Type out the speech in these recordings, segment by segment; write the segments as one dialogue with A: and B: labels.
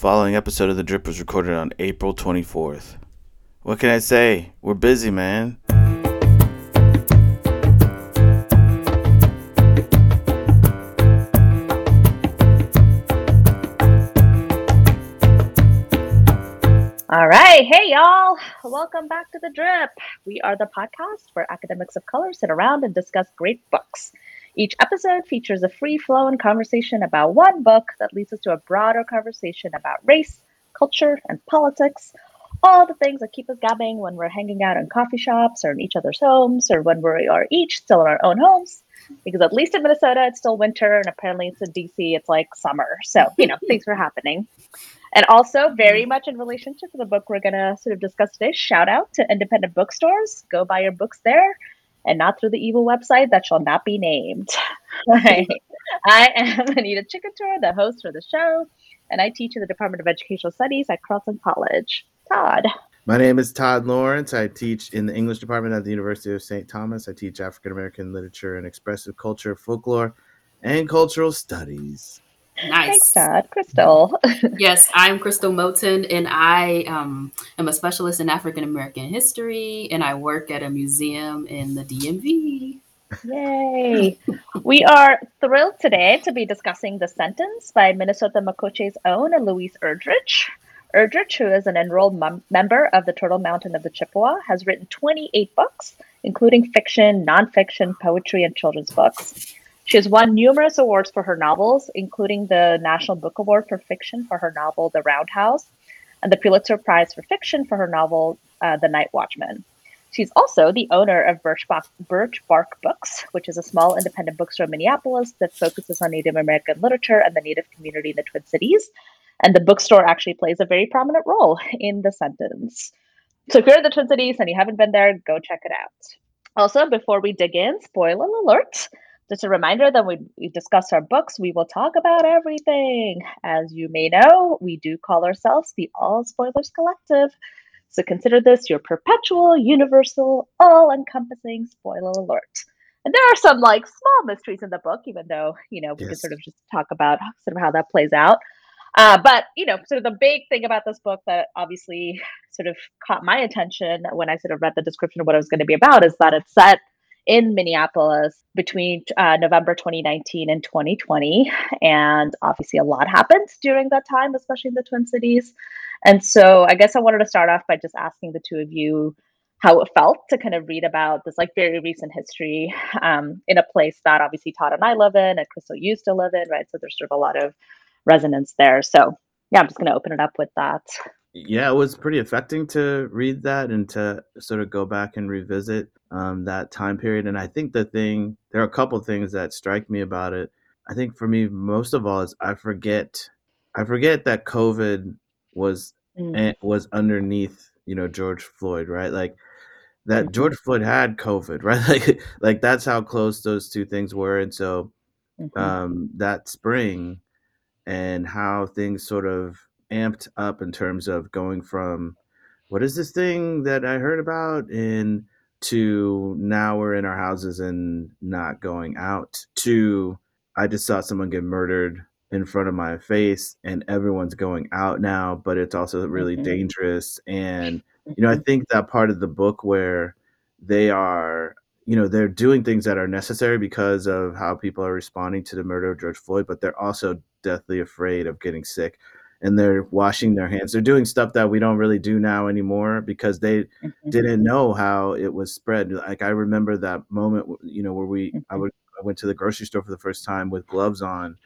A: following episode of The Drip was recorded on April 24th. What can I say? We're busy, man.
B: All right. Hey, y'all. Welcome back to The Drip. We are the podcast where academics of color sit around and discuss great books. Each episode features a free flowing conversation about one book that leads us to a broader conversation about race, culture, and politics. All the things that keep us gabbing when we're hanging out in coffee shops or in each other's homes or when we are each still in our own homes. Because at least in Minnesota, it's still winter, and apparently it's in DC, it's like summer. So, you know, things are happening. And also, very much in relationship to the book we're going to sort of discuss today, shout out to independent bookstores. Go buy your books there and not through the evil website that shall not be named. I am Anita Chikkatur, the host for the show, and I teach in the Department of Educational Studies at Carleton College. Todd.
A: My name is Todd Lawrence. I teach in the English department at the University of St. Thomas. I teach African American literature and expressive culture, folklore, and cultural studies.
C: Nice.
B: Thanks, Todd. Crystal.
C: yes, I'm Crystal Moten, and I um, am a specialist in African American history, and I work at a museum in the DMV.
B: Yay! we are thrilled today to be discussing The Sentence by Mni Sota Makoce's own Louise Erdrich. Erdrich, who is an enrolled mem- member of the Turtle Mountain of the Chippewa, has written 28 books, including fiction, nonfiction, poetry, and children's books. She has won numerous awards for her novels, including the National Book Award for Fiction for her novel The Roundhouse and the Pulitzer Prize for Fiction for her novel uh, The Night Watchman. She's also the owner of Birch Birch Bark Books, which is a small independent bookstore in Minneapolis that focuses on Native American literature and the Native community in the Twin Cities. And the bookstore actually plays a very prominent role in the sentence. So if you're in the Twin Cities and you haven't been there, go check it out. Also, before we dig in, spoiler alert, just a reminder that when we discuss our books, we will talk about everything. As you may know, we do call ourselves the All Spoilers Collective. So consider this your perpetual, universal, all encompassing spoiler alert. And there are some like small mysteries in the book, even though, you know, we yes. can sort of just talk about sort of how that plays out. Uh, but, you know, sort of the big thing about this book that obviously sort of caught my attention when I sort of read the description of what it was going to be about is that it's set in Minneapolis between uh, November 2019 and 2020. And obviously, a lot happened during that time, especially in the Twin Cities. And so, I guess I wanted to start off by just asking the two of you how it felt to kind of read about this like very recent history um, in a place that obviously Todd and I live in and Crystal used to live in, right? So there's sort of a lot of resonance there. So yeah, I'm just going to open it up with that.
A: Yeah, it was pretty affecting to read that and to sort of go back and revisit um, that time period. And I think the thing, there are a couple things that strike me about it. I think for me, most of all, is I forget, I forget that COVID was mm. was underneath, you know, George Floyd, right? Like that mm-hmm. George Floyd had COVID, right? Like, like that's how close those two things were. And so mm-hmm. um, that spring and how things sort of amped up in terms of going from what is this thing that I heard about in to now we're in our houses and not going out to I just saw someone get murdered in front of my face and everyone's going out now but it's also really mm-hmm. dangerous and you know I mm-hmm. think that part of the book where they are you know they're doing things that are necessary because of how people are responding to the murder of George Floyd but they're also deathly afraid of getting sick and they're washing their hands. They're doing stuff that we don't really do now anymore because they mm-hmm. didn't know how it was spread. Like I remember that moment, you know, where we mm-hmm. I would I went to the grocery store for the first time with gloves on,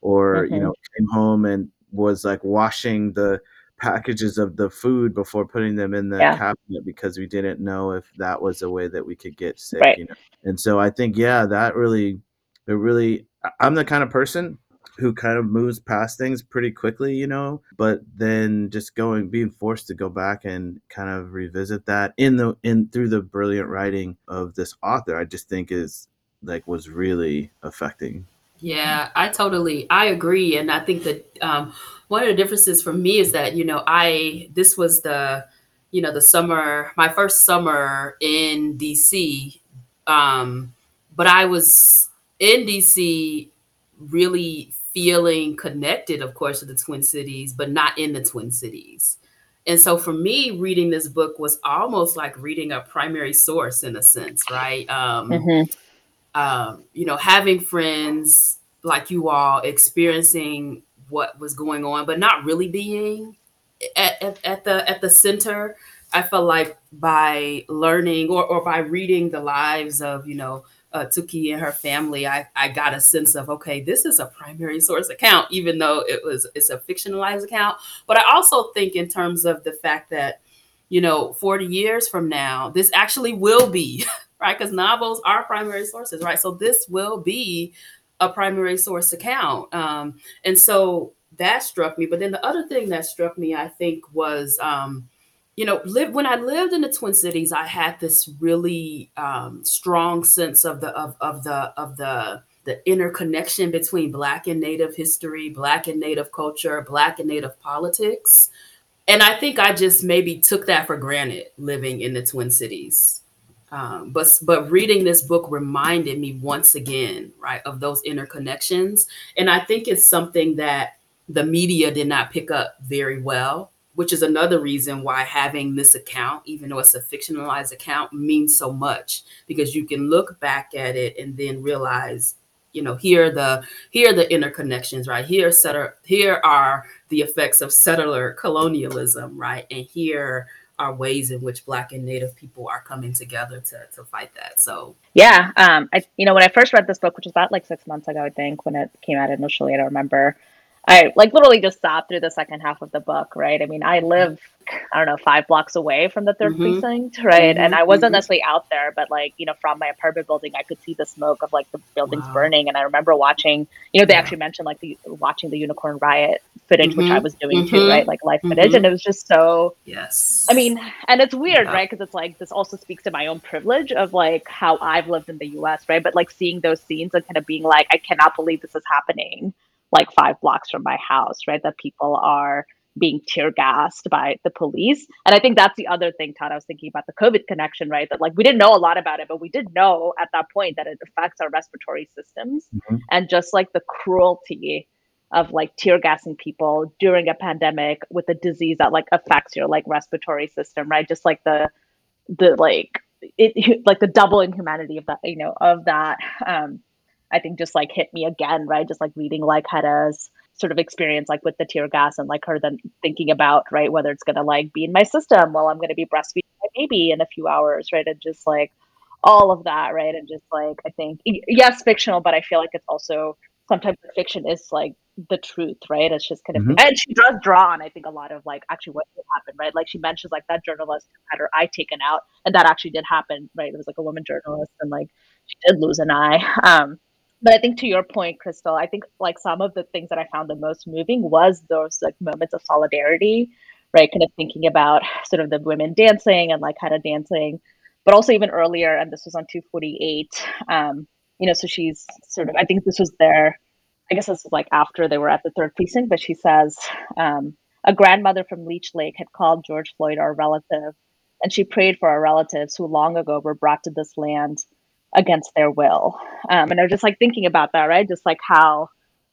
A: or mm-hmm. you know, came home and was like washing the packages of the food before putting them in the yeah. cabinet because we didn't know if that was a way that we could get sick. Right. You know, and so I think yeah, that really, it really. I'm the kind of person who kind of moves past things pretty quickly, you know, but then just going being forced to go back and kind of revisit that in the in through the brilliant writing of this author, I just think is like was really affecting.
C: Yeah, I totally I agree, and I think that um, one of the differences for me is that you know I this was the you know the summer my first summer in DC, um, but I was in DC really feeling connected, of course, to the Twin Cities, but not in the Twin Cities. And so for me, reading this book was almost like reading a primary source in a sense, right? Um, mm-hmm. um, you know, having friends like you all experiencing what was going on, but not really being at, at, at the at the center. I felt like by learning or, or by reading the lives of, you know, uh, Tookie and her family, I, I got a sense of okay, this is a primary source account, even though it was it's a fictionalized account. But I also think in terms of the fact that you know, 40 years from now, this actually will be right because novels are primary sources, right? So this will be a primary source account, um, and so that struck me. But then the other thing that struck me, I think, was um, you know, live when I lived in the Twin Cities, I had this really um, strong sense of the of, of the of the the interconnection between Black and Native history, Black and Native culture, Black and Native politics, and I think I just maybe took that for granted living in the Twin Cities. Um, but but reading this book reminded me once again, right, of those interconnections, and I think it's something that the media did not pick up very well which is another reason why having this account, even though it's a fictionalized account, means so much because you can look back at it and then realize, you know, here the here the interconnections, right? Here settler, here are the effects of settler colonialism, right? And here are ways in which Black and Native people are coming together to to fight that. So
B: yeah, um, I you know when I first read this book, which was about like six months ago, I think when it came out initially, I don't remember. I like literally just stopped through the second half of the book, right? I mean, I live, I don't know, five blocks away from the 3rd mm-hmm. precinct, right? Mm-hmm. And I wasn't mm-hmm. necessarily out there, but like, you know, from my apartment building, I could see the smoke of like the buildings wow. burning. And I remember watching, you know, they yeah. actually mentioned like the watching the unicorn riot footage, mm-hmm. which I mm-hmm. was doing too, mm-hmm. right? Like live footage. And it was just so,
C: yes.
B: I mean, and it's weird, yeah. right? Because it's like, this also speaks to my own privilege of like how I've lived in the US, right? But like seeing those scenes and kind of being like, I cannot believe this is happening like five blocks from my house, right? That people are being tear gassed by the police. And I think that's the other thing, Todd, I was thinking about the COVID connection, right? That like we didn't know a lot about it, but we did know at that point that it affects our respiratory systems mm-hmm. and just like the cruelty of like tear gassing people during a pandemic with a disease that like affects your like respiratory system, right? Just like the the like it like the double inhumanity of that, you know, of that. Um I think just like hit me again, right? Just like reading like Hedda's sort of experience like with the tear gas and like her then thinking about right whether it's gonna like be in my system while I'm gonna be breastfeeding my baby in a few hours, right? And just like all of that, right? And just like I think yes, fictional, but I feel like it's also sometimes the fiction is like the truth, right? It's just kind of, mm-hmm. and she does draw on, I think, a lot of like actually what did happen, right? Like she mentions like that journalist had her eye taken out, and that actually did happen, right? It was like a woman journalist, and like she did lose an eye. Um, but I think to your point, Crystal, I think like some of the things that I found the most moving was those like moments of solidarity, right? Kind of thinking about sort of the women dancing and like kind of dancing, but also even earlier, and this was on 248. Um, you know, so she's sort of I think this was their I guess this was like after they were at the third precinct, but she says um, a grandmother from Leech Lake had called George Floyd our relative, and she prayed for our relatives who long ago were brought to this land against their will. Um, and I was just like thinking about that, right? Just like how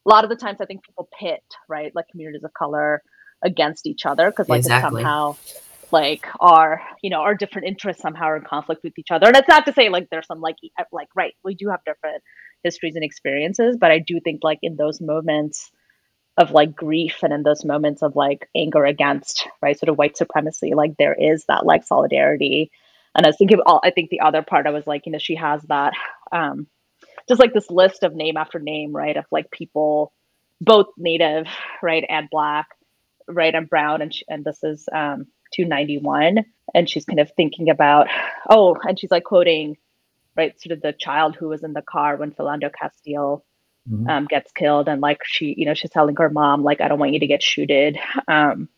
B: a lot of the times I think people pit, right, like communities of color against each other because like exactly. somehow like our you know our different interests somehow are in conflict with each other and it's not to say like there's some like like right we do have different histories and experiences but i do think like in those moments of like grief and in those moments of like anger against right sort of white supremacy like there is that like solidarity and I was thinking, all, I think the other part I was like, you know, she has that, um, just like this list of name after name, right, of like people, both native, right, and black, right, and brown, and she, and this is um, 291, and she's kind of thinking about, oh, and she's like quoting, right, sort of the child who was in the car when Philando Castile mm-hmm. um, gets killed, and like she, you know, she's telling her mom, like, I don't want you to get shooted. Um,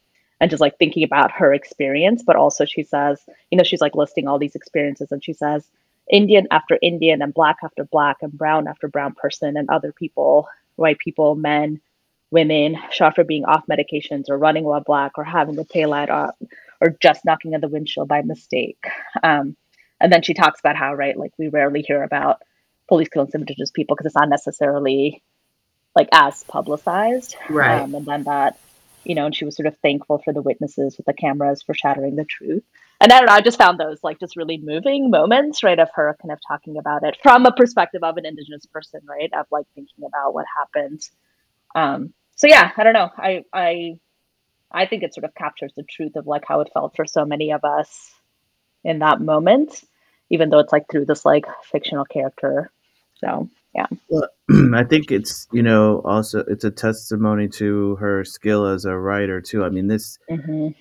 B: and just like thinking about her experience but also she says you know she's like listing all these experiences and she says indian after indian and black after black and brown after brown person and other people white people men women shot for being off medications or running while black or having the taillight up or just knocking on the windshield by mistake um, and then she talks about how right like we rarely hear about police killing some indigenous people because it's not necessarily like as publicized.
C: Right.
B: Um, and then that, you know, and she was sort of thankful for the witnesses with the cameras for shattering the truth. And I don't know, I just found those like just really moving moments, right, of her kind of talking about it from a perspective of an indigenous person, right, of like thinking about what happened. Um, so yeah, I don't know. I I I think it sort of captures the truth of like how it felt for so many of us in that moment, even though it's like through this like fictional character. So yeah.
A: Well, I think it's you know also it's a testimony to her skill as a writer too. I mean this
B: hmm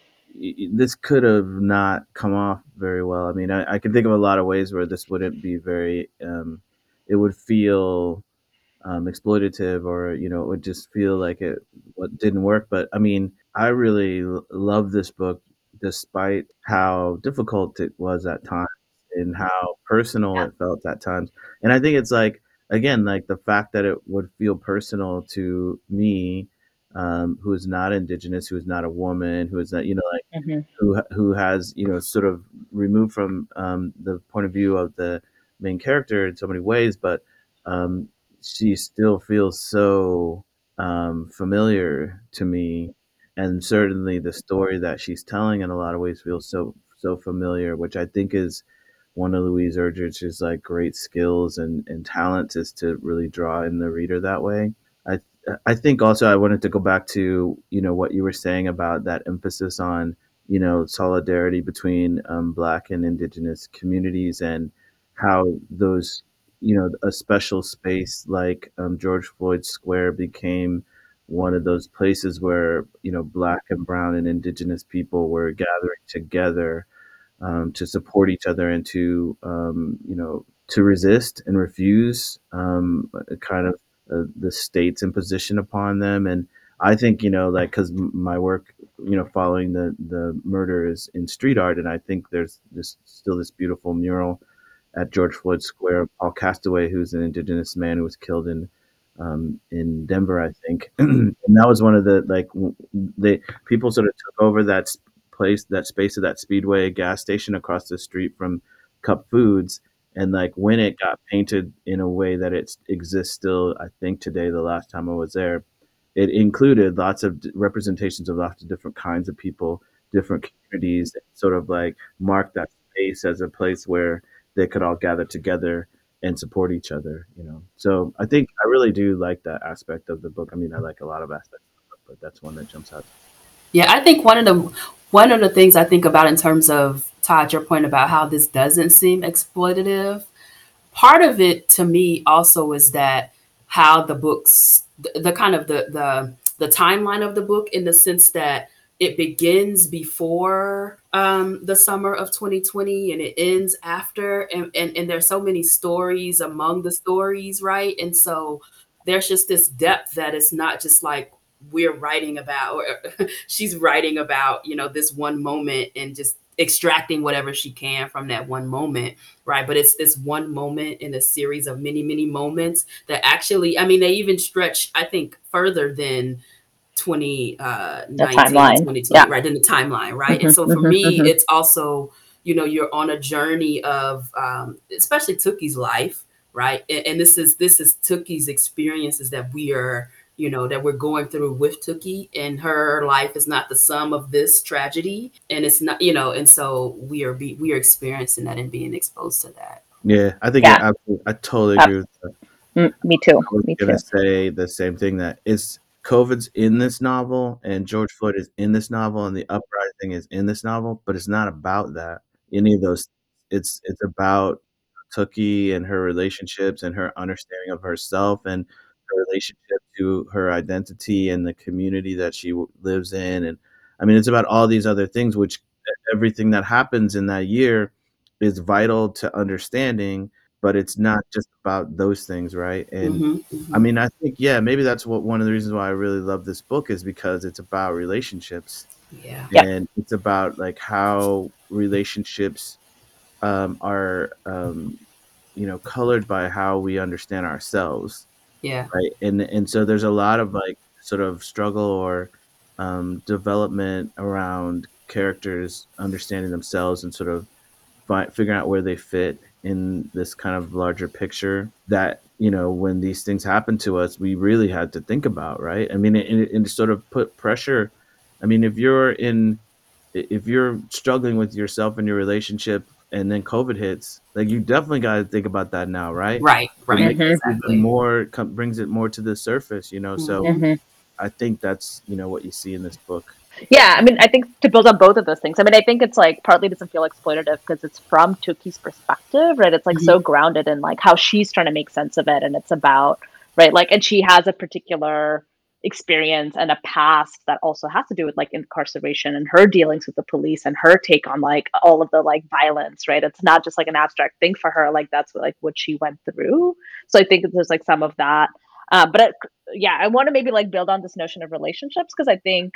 A: this could have not come off very well. I mean I, I can think of a lot of ways where this wouldn't be very um, it would feel um, exploitative or you know it would just feel like it what didn't work. But I mean I really l- love this book despite how difficult it was at times and how personal
B: Yeah.
A: it felt at times. And I think it's like again like the fact that it would feel personal to me um, who is not indigenous who is not a woman who is not you know like
B: hmm
A: who who has you know sort of removed from um, the point of view of the main character in so many ways but um, she still feels so um, familiar to me. And certainly the story that she's telling in a lot of ways feels so so familiar which i think is one of Louise Erdrich's like great skills and, and talents is to really draw in the reader that way. I I think also I wanted to go back to you know what you were saying about that emphasis on you know solidarity between um, Black and Indigenous communities and how those you know a special space like um, George Floyd Square became one of those places where you know Black and Brown and Indigenous people were gathering together um, to support each other and to um, you know to resist and refuse um, kind of uh, the state's imposition upon them. And i think you know like because my work you know following the the murders in street art and i think there's this still this beautiful mural at george floyd square of paul castaway who's an indigenous man who was killed in um, in denver i think. And that was one of the like they people sort of took over that place that space of that speedway gas station across the street from cup foods. And like when it got painted in a way that it exists still i think today the last time i was there it included lots of representations of lots of different kinds of people different communities sort of like mark that space as a place where they could all gather together and support each other you know? So i think i really do like that aspect of the book. I mean i like a lot of aspects book but that's one that jumps out
C: Yeah, I think one of the one of the things I think about in terms of Todd, your point about how this doesn't seem exploitative, part of it to me also is that how the books the, the kind of the the the timeline of the book in the sense that it begins before um, the summer of 2020 and it ends after and, and and there's so many stories among the stories right? And so there's just this depth that it's not just like we're writing about or she's writing about you know this one moment and just extracting whatever she can from that one moment right but it's this one moment in a series of many many moments that actually i mean they even stretch i think further than 20 uh 19
B: timeline.
C: 2020
B: Yeah.
C: right in the timeline right and
B: Mhm,
C: so for
B: mhm,
C: me
B: mhm.
C: it's also you know you're on a journey of um especially Tookie's life right and, and this is this is Tookie's experiences that we are you know that we're going through with Tookie and her life is not the sum of this tragedy and it's not you know and so we are be we are experiencing that and being exposed to that
A: yeah i think
B: Yeah.
A: I, absolutely, I totally agree with that
B: Mm, me too.
A: I was
B: Me too.
A: gonna say the same thing that is COVID's in this novel and George Floyd is in this novel and the uprising is in this novel, but it's not about that. Any of those it's it's about Tookie and her relationships and her understanding of herself and her relationship to her identity and the community that she w- lives in and I mean it's about all these other things which everything that happens in that year is vital to understanding, but it's not just about those things, right? And
C: Mhm,
A: I
C: mhm.
A: mean, I think yeah, maybe that's what one of the reasons why I really love this book is because it's about relationships
C: yeah
B: Yeah.
A: and it's about like how relationships um, are um, you know colored by how we understand ourselves,
C: yeah
A: right? And and so there's a lot of like sort of struggle or um, development around characters understanding themselves and sort of fi- figuring out where they fit in this kind of larger picture that you know, when these things happen to us, we really had to think about, right? I mean, and, and sort of put pressure. I mean, if you're in, if you're struggling with yourself and your relationship, and then COVID hits, like you definitely got to think about that now, right?
C: Right, right,
A: Like,
B: Mhm.
C: exactly.
A: more com- brings it more to the surface, you know. So
B: Mhm.
A: I think that's you know what you see in this book.
B: Yeah, I mean, I think to build on both of those things. I mean, I think it's like partly doesn't feel exploitative because it's from Tookie's perspective, right? It's like so grounded in like how she's trying to make sense of it, and it's about right, like, and she has a particular experience and a past that also has to do with like incarceration and her dealings with the police and her take on like all of the like violence, right? It's not just like an abstract thing for her, like that's like what she went through. So I think there's like some of that. Uh, but it, yeah, I want to maybe like build on this notion of relationships because I think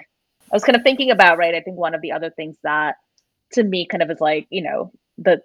B: I was kind of thinking about, right? I think one of the other things that to me kind of is like, you know, the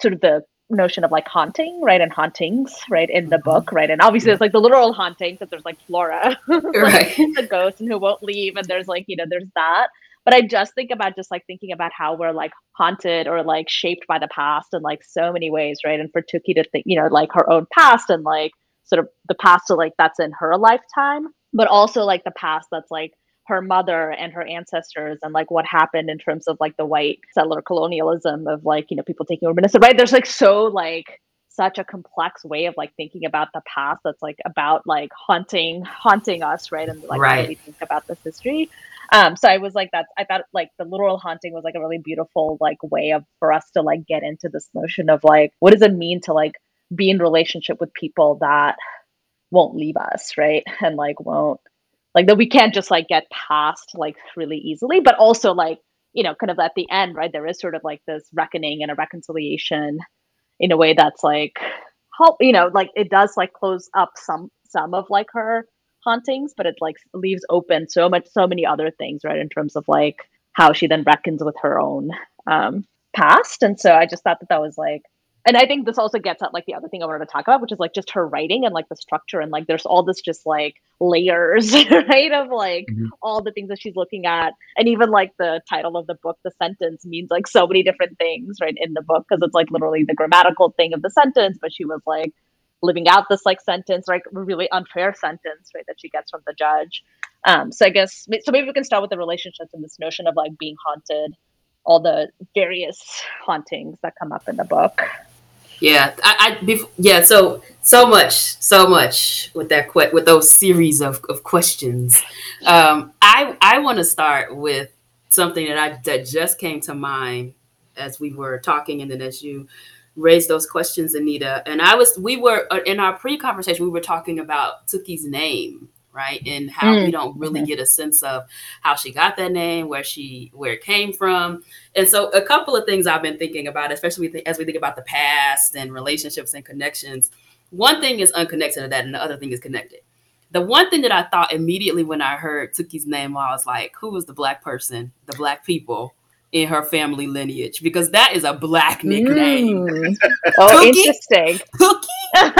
B: sort of the notion of like haunting, right? And hauntings, right? In the
C: Mhm.
B: book, right? And obviously there's like the literal haunting because there's like Flora,
C: Right.
B: the ghost and who won't leave. And there's like, you know, there's that. But I just think about just like thinking about how we're like haunted or like shaped by the past in like so many ways, right? And for Tookie to think, you know, like her own past and like sort of the past to like that's in her lifetime, but also like the past that's like her mother and her ancestors and like what happened in terms of like the white settler colonialism of like you know people taking over Minnesota right? There's like so like such a complex way of like thinking about the past that's like about like haunting haunting us right? And like how
C: Right.
B: do we think about this history. Um so i was like that's i thought like the literal haunting was like a really beautiful like way of for us to like get into this notion of like what does it mean to like be in relationship with people that won't leave us right? And like won't like that we can't just like get past like really easily but also like you know kind of at the end right there is sort of like this reckoning and a reconciliation in a way that's like help you know like it does like close up some some of like her hauntings but it like leaves open so much so many other things right in terms of like how she then reckons with her own um past. And so i just thought that that was like and I think this also gets at like the other thing I wanted to talk about, which is like just her writing and like the structure and like there's all this just like layers, right? Of like
A: Mhm.
B: all the things that she's looking at. And even like the title of the book, the sentence means like so many different things, right, in the book, because it's like literally the grammatical thing of the sentence, but she was like living out this like sentence, like really unfair sentence, right, that she gets from the judge. Um, so I guess so maybe we can start with the relationships and this notion of like being haunted, all the various hauntings that come up in the book.
C: Yeah, I, I bef- yeah. So so much, so much with that que- with those series of, of questions. Um, I I want to start with something that I that just came to mind as we were talking, and then as you raised those questions, Anita, and I was we were uh, in our pre conversation we were talking about tookie's name, right, and how we
B: Mm,
C: don't really get a sense of how she got that name, where she where it came from, and so, a couple of things I've been thinking about, especially as we think about the past and relationships and connections. One thing is unconnected to that, and the other thing is connected. The one thing that I thought immediately when I heard Tookie's name, I was like, who was the black person, the black people in her family lineage? Because that is a black nickname.
B: Mm. Oh,
C: Cookie?
B: interesting.
C: Tookie?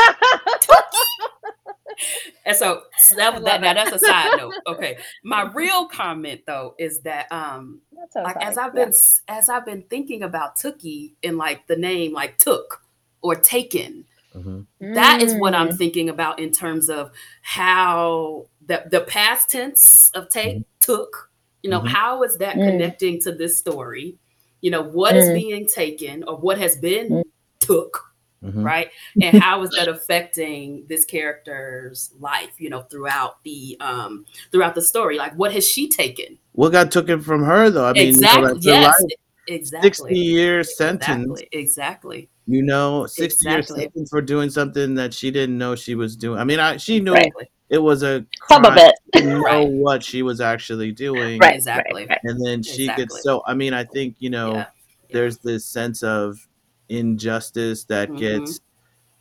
C: And so, so that, that, now that's a side note. Okay. My real comment though is that um
B: That's
C: like as I've
B: Yeah.
C: been as I've been thinking about Tookie and like the name like took or taken,
A: Mhm.
C: that is what I'm
B: Mm.
C: thinking about in terms of how the the past tense of take took. You know,
A: Mhm.
C: how is that
B: Mm.
C: connecting to this story? You know, what is
B: Mm.
C: being taken or what has been took,
A: Mhm.
C: right? And how is that affecting this character's life? You know, throughout the um throughout the story, like what has she taken?
A: What got taken from her though? I mean,
C: exactly.
A: you know,
C: yes.
A: life,
C: Exactly.
A: sixty year sentence.
C: Exactly. Exactly.
A: You know, sixty year sentence for doing something that she didn't know she was doing. I mean, I she knew
B: Right.
C: Exactly.
A: it was a
B: Some of
A: crime.
B: it.
A: Know
C: Right.
A: what she was actually doing,
B: Right.
C: Exactly.
B: Right. right.
A: and then she
C: Exactly.
A: gets so. I mean, I think you know,
C: Yeah. Yeah.
A: there's this sense of injustice that
C: Mhm.
A: gets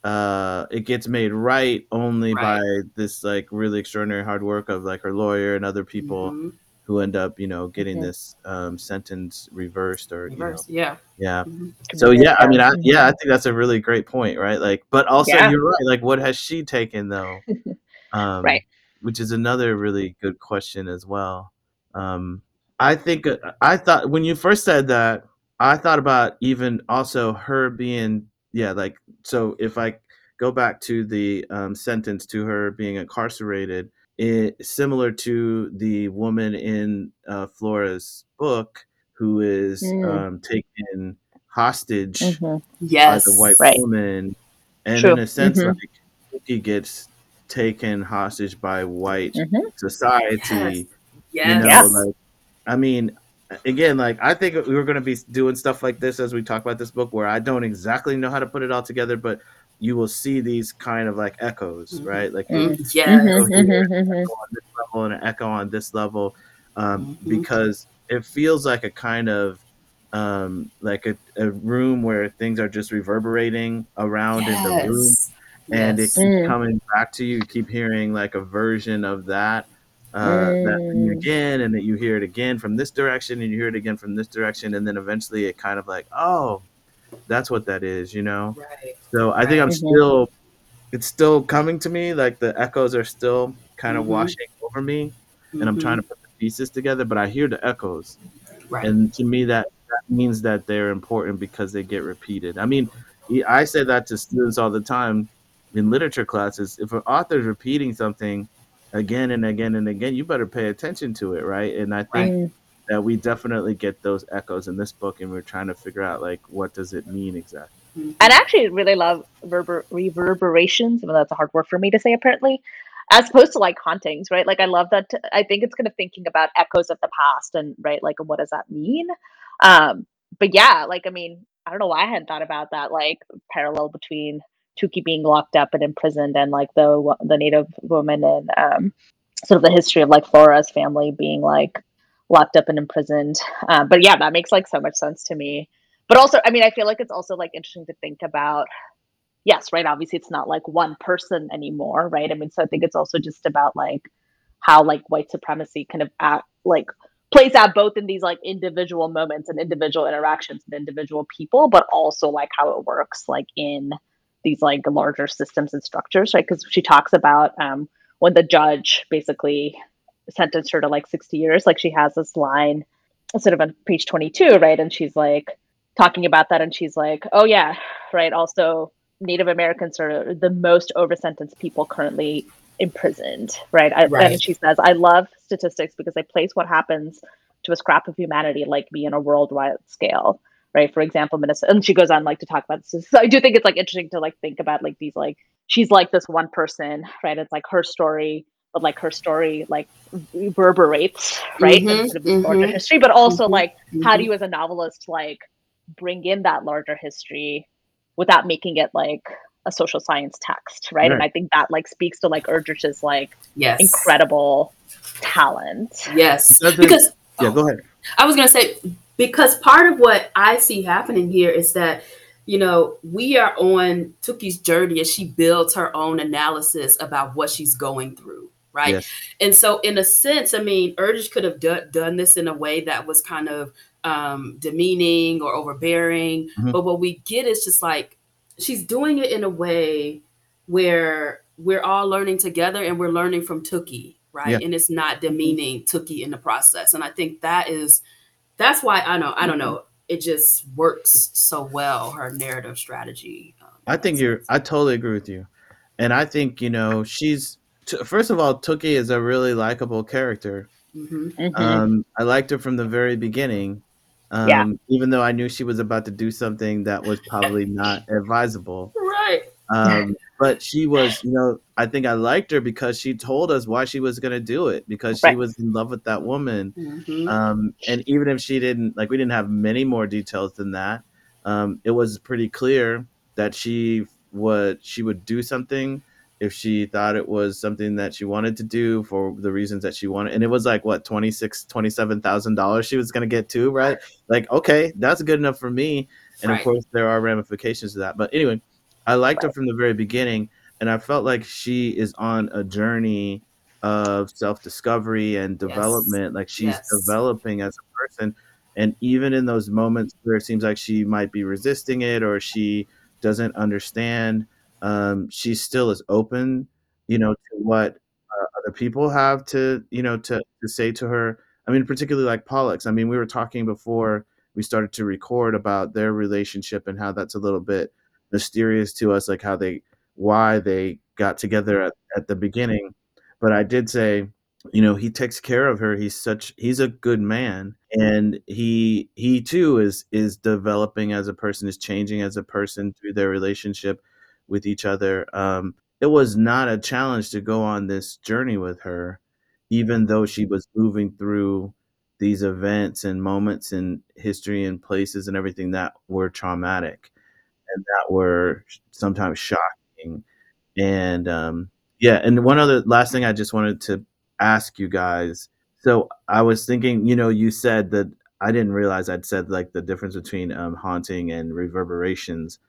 A: uh it gets made right only
C: Right.
A: by this like really extraordinary hard work of like her lawyer and other people
C: Mhm.
A: who end up you know getting
B: Mhm.
A: this um sentence reversed or
C: Reverse. Yeah.
A: you know yeah
C: Mhm.
A: so yeah i mean I, yeah i think that's a really great point right like but also
B: Yeah.
A: you're right like what has she taken though um
B: Right.
A: which is another really good question as well um i think uh, i thought when you first said that i thought about even also her being yeah like so if i go back to the um, sentence to her being incarcerated, it, similar to the woman in uh, Flora's book who is
B: Mm.
A: um, taken hostage
B: Mhm.
C: Yes.
A: by the white
B: Right.
A: woman, and
B: True.
A: in a sense,
B: Mhm.
A: like he gets taken hostage by white
B: Mhm.
A: society.
C: Yes.
A: You know,
B: Yes.
A: like I mean, again, like I think we were going to be doing stuff like this as we talk about this book, where I don't exactly know how to put it all together, but you will see these kind of like echoes,
C: Mhm.
A: right? Like
B: Mm.
C: Mm, Yes.
B: Mhm,
A: here,
B: mhm, mhm.
A: echo on this level and an echo on this level, um,
C: Mhm.
A: because it feels like a kind of um, like a, a room where things are just reverberating around in the room
C: Yes.
A: and it keeps
B: Mm.
A: coming back to you. You keep hearing like a version of that, uh, that
B: Mm.
A: again, and that you hear it again from this direction, and you hear it again from this direction, and then eventually it kind of like, oh, that's what that is, you know.
C: Right.
A: So I think I'm
B: Mhm.
A: still, it's still coming to me. Like the echoes are still kind of
C: Mhm.
A: washing over me, and I'm trying to put the pieces together. But I hear the echoes,
C: Mm-hmm. Right.
A: and to me that that means that they're important because they get repeated. I mean, I say that to students all the time in literature classes. If an author's repeating something again and again and again, you better pay attention to it, right? And I think
B: Mm.
A: that we definitely get those echoes in this book, and we're trying to figure out like what does it mean exactly.
C: Mhm.
B: And I actually really love rever- reverberations, even though that's a hard word for me to say apparently, as opposed to like hauntings, right? Like I love that. I think it's kind of thinking about echoes of the past and right, like what does that mean? Um, but yeah, like I mean, I don't know why I hadn't thought about that like parallel between Tookie being locked up and imprisoned and like the the native woman and um, sort of the history of like Flora's family being like locked up and imprisoned. Um, but yeah, that makes like so much sense to me. But also, I mean, I feel like it's also like interesting to think about. Yes, right. Obviously, it's not like one person anymore, right? I mean, so I think it's also just about like how like white supremacy kind of act like plays out both in these like individual moments and individual interactions and individual people, but also like how it works like in these like larger systems and structures, right? Because she talks about um, when the judge basically sentenced her to like 60 years, like she has this line sort of on page 22, right? And she's like talking about that, and she's like, oh, yeah, right. Also, Native Americans are the most over sentenced people currently imprisoned, right? I,
C: Right.
B: And she says, I love statistics because they place what happens to a scrap of humanity like me in a worldwide scale, right? For example, Minnesota, and she goes on like to talk about this. So I do think it's like interesting to like think about like these like she's like this one person, right? It's like her story, but like her story like reverberates, right?
C: Mhm,
B: And sort of this larger history, but also
C: mhm,
B: like how do
C: Mhm.
B: you as a novelist like bring in that larger history without making it like a social science text, right? And I think that like speaks to like Erdrich's like
C: Yes.
B: incredible talent.
C: Yes. Because
A: Yeah, go ahead.
C: I was going to say, because part of what I see happening here is that, you know, we are on Tookie's journey as she builds her own analysis about what she's going through, right?
A: Yes.
C: And so, in a sense, I mean, Erdrich could have do- done this in a way that was kind of um, demeaning or overbearing.
A: Mhm.
C: But what we get is just like she's doing it in a way where we're all learning together and we're learning from Tookie, right?
A: Yeah.
C: And it's not demeaning Tookie in the process. And I think that is that's why I know I don't know it just works so well her narrative strategy. um,
A: I think you're. I totally agree with you, and I think you know she's. t- First of all, Tookie is a really likable character.
C: hmm
B: Mhm.
A: Um, I liked her from the very beginning. Um,
B: Yeah.
A: Even though I knew she was about to do something that was probably not advisable.
C: Right.
A: Um, but she was, you know, I think I liked her because she told us why she was going to do it because she
B: Right.
A: was in love with that woman.
C: hmm
A: Um, and even if she didn't, like, we didn't have many more details than that. Um, it was pretty clear that she would she would do something if she thought it was something that she wanted to do for the reasons that she wanted and it was like what 26 27000 dollars she was going to get to right like okay that's good enough for me and of course there are ramifications to that but anyway i liked her from the very beginning and i felt like she is on a journey of self-discovery and
C: Yes.
A: development like she's
C: Yes.
A: developing as a person and even in those moments where it seems like she might be resisting it or she doesn't understand um, she still is open you know to what uh, other people have to you know to, to say to her i mean particularly like pollux i mean we were talking before we started to record about their relationship and how that's a little bit mysterious to us like how they why they got together at, at the beginning. But I did say, you know, he takes care of her. He's such he's a good man. And he he too is is developing as a person, is changing as a person through their relationship with each other. Um, it was not a challenge to go on this journey with her, even though she was moving through these events and moments in history and places and everything that were traumatic and that were sometimes shocking. And um, yeah, and one other last thing I just wanted to ask you guys. So I was thinking, you know, you said that I didn't realize I'd said like the difference between um, haunting and reverberations,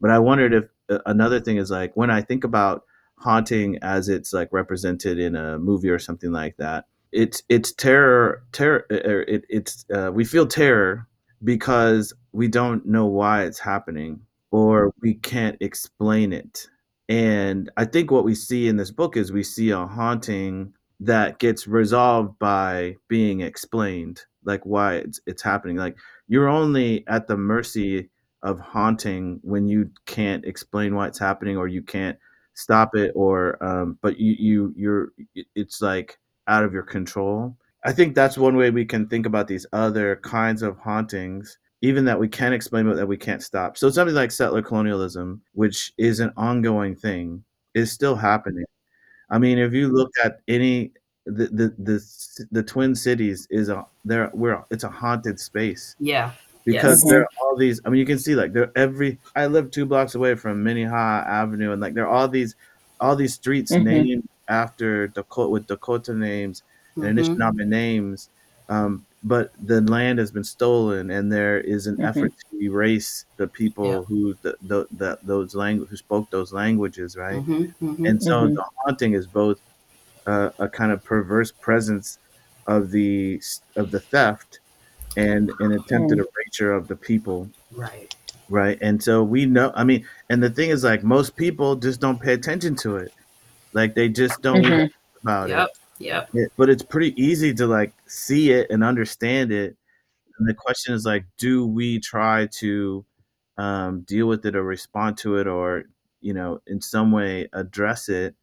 A: but I wondered if uh, another thing is like when I think about haunting as it's like represented in a movie or something like that it's it's terror terror uh, uh, it, it's uh, we feel terror because we don't know why it's happening or we can't explain it and i think what we see in this book is we see a haunting that gets resolved by being explained like why it's, it's happening like you're only at the mercy of haunting when you can't explain why it's happening or you can't stop it or um but you you you're it's like out of your control. I think that's one way we can think about these other kinds of hauntings, even that we can't explain but that we can't stop. So something like settler colonialism, which is an ongoing thing, is still happening. I mean, if you look at any the the the, the Twin Cities is a there we're it's a haunted space.
C: Yeah.
A: Because yes. there are all these I mean you can see like there every I live two blocks away from Minnehaha Avenue and like there are all these all these streets mm-hmm. named after Dakota with Dakota names and mm-hmm. Anishinaabe names, um, but the land has been stolen, and there is an mm-hmm. effort to erase the people yeah. who the, the, the, those language who spoke those languages, right? Mm-hmm. mm-hmm. And so
B: Mm-hmm.
A: the haunting is both uh, a kind of perverse presence of the of the theft and an attempted
B: Mm.
A: erasure of the people
C: Right.
A: right and so we know i mean and the thing is like most people just don't pay attention to it like they just don't
B: Mhm.
A: about
C: Yep.
A: it.
C: Yep.
A: it. But it's pretty easy to like see it and understand it. And the question is like, do we try to um, deal with it or respond to it or you know in some way address it?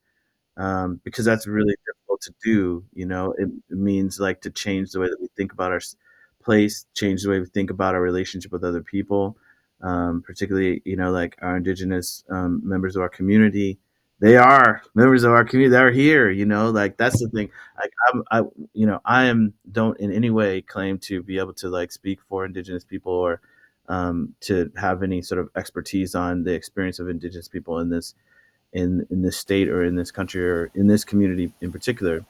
A: Um, because that's really difficult to do. You know, it, it means like to change the way that we think about our place, change the way we think about our relationship with other people, um, particularly you know like our indigenous um, members of our community they are members of our community that are here you know like that's the thing. Like i'm i you know i am don't in any way claim to be able to like speak for indigenous people or um, to have any sort of expertise on the experience of indigenous people in this in in this state or in this country or in this community in particular.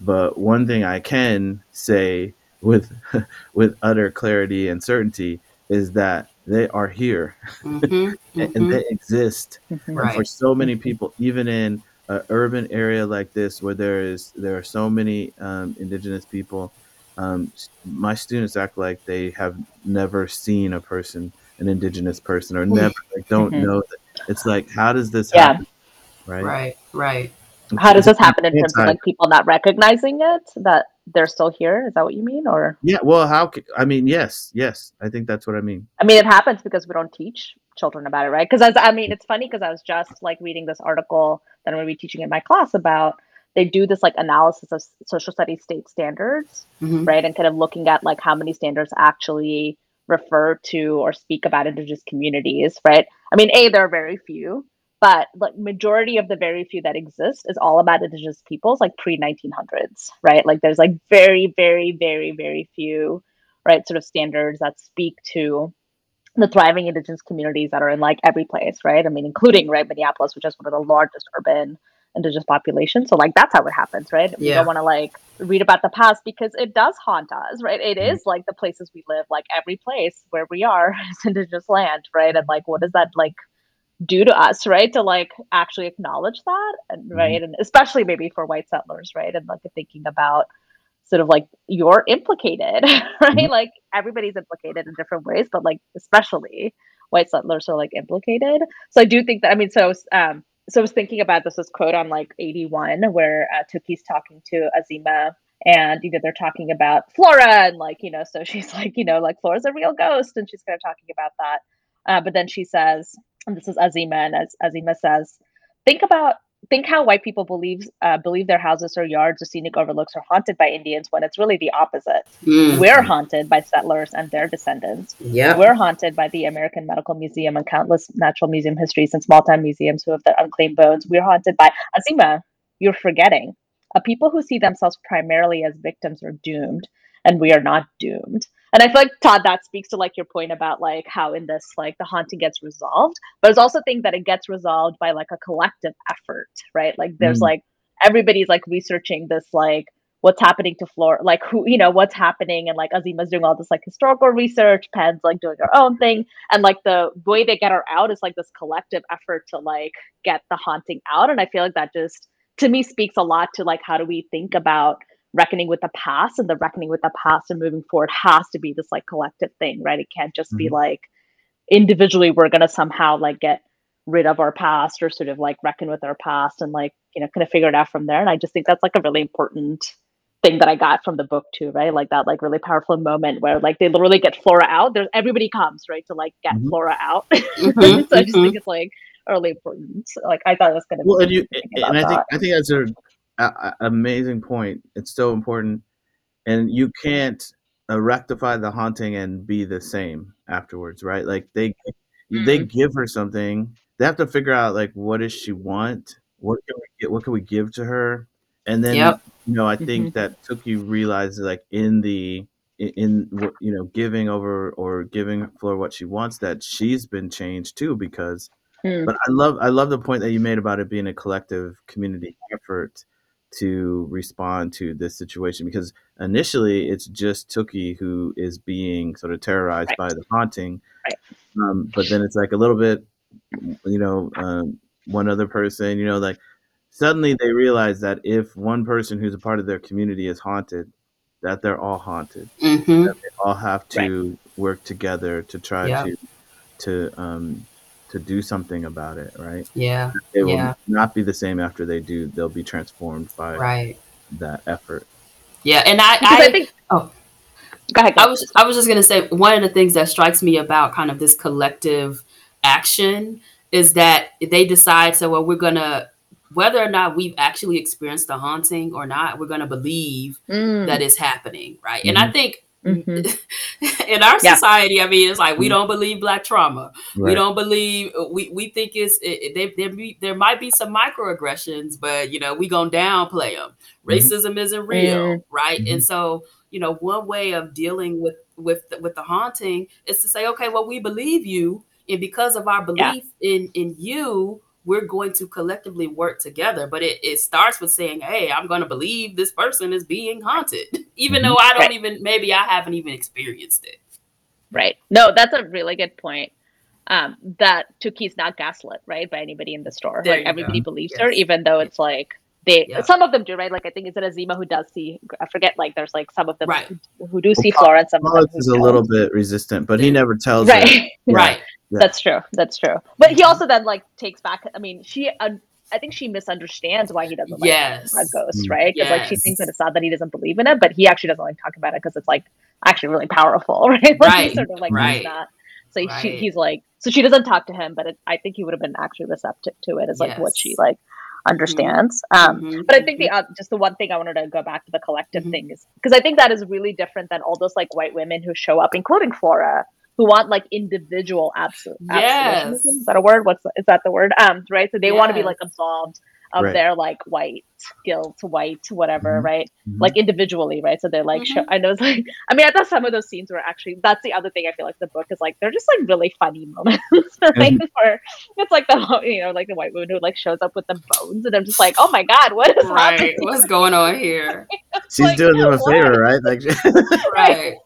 A: But one thing i can say with with utter clarity and certainty is that they are here
C: Mm-hmm.
A: and
C: Mm-hmm.
A: they exist
B: Mhm.
A: and for so many people, even in an urban area like this, where there is there are so many um, indigenous people, um, my students act like they have never seen a person, an indigenous person, or never like don't
B: Mhm.
A: know that. It's like, how does this
B: Yeah.
A: happen? Right?
C: Right. Right.
B: How does this happen in terms of like people not recognizing it that they're still here? Is that what you mean? Or
A: Yeah. Well, how? ca- I mean, yes, yes. I think that's what I mean.
B: I mean, it happens because we don't teach children about it, right? Because as I mean, it's funny because I was just like reading this article that I'm going to be teaching in my class about. They do this like analysis of social studies state standards,
C: Mm-hmm.
B: right, and kind of looking at like how many standards actually refer to or speak about indigenous communities, right? I mean, a there are very few, but like majority of the very few that exist is all about indigenous peoples, like pre 1900s, right? Like there's like very, very, very, very few, right, sort of standards that speak to the thriving indigenous communities that are in like every place, right? I mean, including right Minneapolis, which is one of the largest urban indigenous population So like that's how it happens, right? We
C: Yeah.
B: don't want to like read about the past because it does haunt us, right? It
A: Mhm.
B: is like the places we live, like every place where we are is indigenous land, right? And like what does that like do to us, right? To like actually acknowledge that, and right, and especially maybe for white settlers, right? And like thinking about sort of like you're implicated, right?
A: Mhm.
B: Like everybody's implicated in different ways, but like especially white settlers are like implicated. So I do think that I mean, so um, so I was thinking about this this quote on like 81 where uh, Tookie's talking to Asema. And you know they're talking about Flora and like you know so she's like you know like Flora's a real ghost and she's kind of talking about that, uh, but then she says and this is Asema and as Asema says think about think how white people believe uh, believe their houses or yards or scenic overlooks are haunted by Indians when it's really the opposite.
C: Mm.
B: We're haunted by settlers and their descendants.
C: Yep.
B: We're haunted by the American Medical Museum and countless natural museum histories and small town museums who have their unclaimed bones. We're haunted by Asema. You're forgetting. A people who see themselves primarily as victims are doomed, and we are not doomed. And I feel like Todd, that speaks to like your point about like how in this like the haunting gets resolved, but it's also think that it gets resolved by like a collective effort, right? Like there's
A: Mm.
B: like everybody's like researching this like what's happening to Flora, like who you know what's happening, and like Asema's doing all this like historical research, Pen's like doing her own thing, and like the way they get her out is like this collective effort to like get the haunting out, and I feel like that just to me speaks a lot to like how do we think about reckoning with the past and the reckoning with the past and moving forward has to be this like collective thing right it can't just be
A: Mhm.
B: like individually we're going to somehow like get rid of our past or sort of like reckon with our past and like you know kind of figure it out from there and i just think that's like a really important thing that i got from the book too right like that like really powerful moment where like they literally get flora out there's everybody comes right to like get
A: Mhm.
B: flora out
C: Mhm,
B: so i just
C: mhm.
B: think it's like really important like i thought it was going to
A: Well,
B: be
A: and you and I think. I think that's a, a, amazing point. It's so important, and you can't uh, rectify the haunting and be the same afterwards, right? Like they they
C: Mm.
A: give her something. They have to figure out like what does she want? What can we get? What can we give to her? And then
C: Yep.
A: you know, I think that took you realize like in the in, in what- you know giving over or giving Flora what she wants that she's been changed too because
B: Hmm.
A: but I love I love the point that you made about it being a collective community effort to respond to this situation because initially it's just Tookie who is being sort of terrorized
B: Right.
A: by the haunting,
B: Right.
A: um, but then it's like a little bit, you know, um, one other person, you know, like suddenly they realize that if one person who's a part of their community is haunted, that they're all haunted
C: Mhm.
A: they all have to work together to try
C: Yeah.
A: to to um to do something about it right
C: Yeah.
A: they will
C: Yeah.
A: not be the same after they do they'll be transformed by
C: Right.
A: that effort
C: Yeah. And I,
B: I,
C: I,
B: think
C: oh.
B: go ahead, go
C: I was I was just gonna say one of the things that strikes me about kind of this collective action is that they decide so well we're gonna whether or not we've actually experienced the haunting or not we're gonna believe
B: Mm,
C: that it's happening right and I think
B: mhm.
C: in our
B: Yeah.
C: society I mean it's like we
A: Mhm.
C: don't believe black trauma we don't believe we we think it's it, it- there there, be, there might be some microaggressions but you know we gonna downplay them
A: Mhm.
C: racism isn't real
B: Mm.
C: right and so you know one way of dealing with with the, with the haunting is to say okay well we believe you and because of our
B: Yeah.
C: belief in in you we're going to collectively work together but it, it starts with saying hey i'm going to believe this person is being haunted even though i don't
B: Right.
C: even maybe i haven't even experienced it
B: Right. No, that's a really good point. Um, that Tookie's not gaslit, right, by anybody in the store.
C: There
B: like everybody
C: go.
B: believes her, even though it's like they
C: Yeah.
B: some of them do, right? Like I think is it Asema who does see I forget like there's like some of them
C: Right.
B: who, who do see
A: Well,
B: Flora and some of them who
A: is a
B: don't.
A: little bit resistant but he never tells her
B: right.
A: Yeah.
C: right
A: Yeah.
B: That's true. That's true. But he also then like takes back. I mean, she. un I think she misunderstands why he doesn't like
C: Yes.
B: a ghost, right? Because like she thinks that it's sad that he doesn't believe in it, but he actually doesn't like talk about it because it's like actually really powerful, right? Like
C: Right.
B: sort of like
C: Right.
B: knows that. So she, he's like, so she doesn't talk to him, but it, I think he would have been actually receptive to it as like what she like understands. Um,
C: Mhm,
B: but I think the uh, just the one thing I wanted to go back to the collective
C: Mhm.
B: thing is because I think that is really different than all those like white women who show up, including Flora, who want like individual absolute
C: Yes.
B: absolutionism. Is that a word? What's is that the word? Um, right. So they want to be like absolved of
A: Right.
B: their like white guilt, white whatever,
A: Mhm.
B: right?
A: Mhm.
B: Like individually, right? So they're like,
C: Mhm.
B: show, I know it's like, I mean, I thought some of those scenes were actually. That's the other thing I feel like the book is like they're just like really funny moments, right?
A: Mhm.
B: Where it's like the you know like the white woman who like shows up with the bones, and I'm just like, oh my god, what is
C: right
B: happening?
C: what's going on here
A: she's
B: like,
A: doing them a
B: what?
A: favor right like
C: right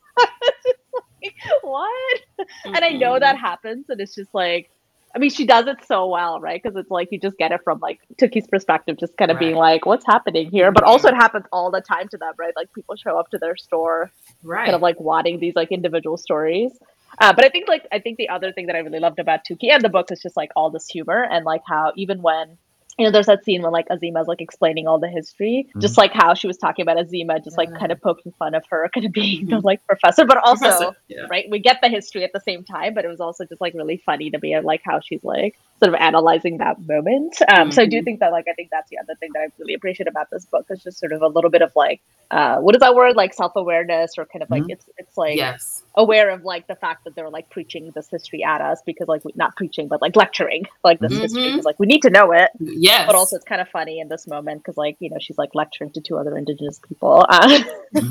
B: what? And I know that happens, and it's just like, I mean, she does it so well, right? Because it's like you just get it from like Tookie's perspective, just kind of being like, what's happening here? But also, it happens all the time to them, right? Like people show up to their store,
C: right
B: kind of like wanting these like individual stories. Uh, but I think like I think the other thing that I really loved about Tookie and the book is just like all this humor and like how even when you know, there's that scene where like Asema's like explaining all the history,
A: Mm-hmm.
B: just like how she was talking about Azima, just like kind of poking fun of her, kind of being the
C: Mhm.
B: like professor, but also
C: Professor, yeah.
B: right, we get the history at the same time, but it was also just like really funny to me, like how she's like sort of analyzing that moment. Um, so I do
C: Mhm.
B: think that like I think that's the other thing that I really appreciate about this book is just sort of a little bit of like uh, what is that word like self awareness or kind of like
A: Mhm.
B: it's it's like
C: Yes.
B: aware of like the fact that they're like preaching this history at us because like not preaching but like lecturing like this history
C: Mhm.
B: because like we need to know it
C: Yes.
B: but also it's kind of funny in this moment because like you know she's like lecturing to two other indigenous people uh,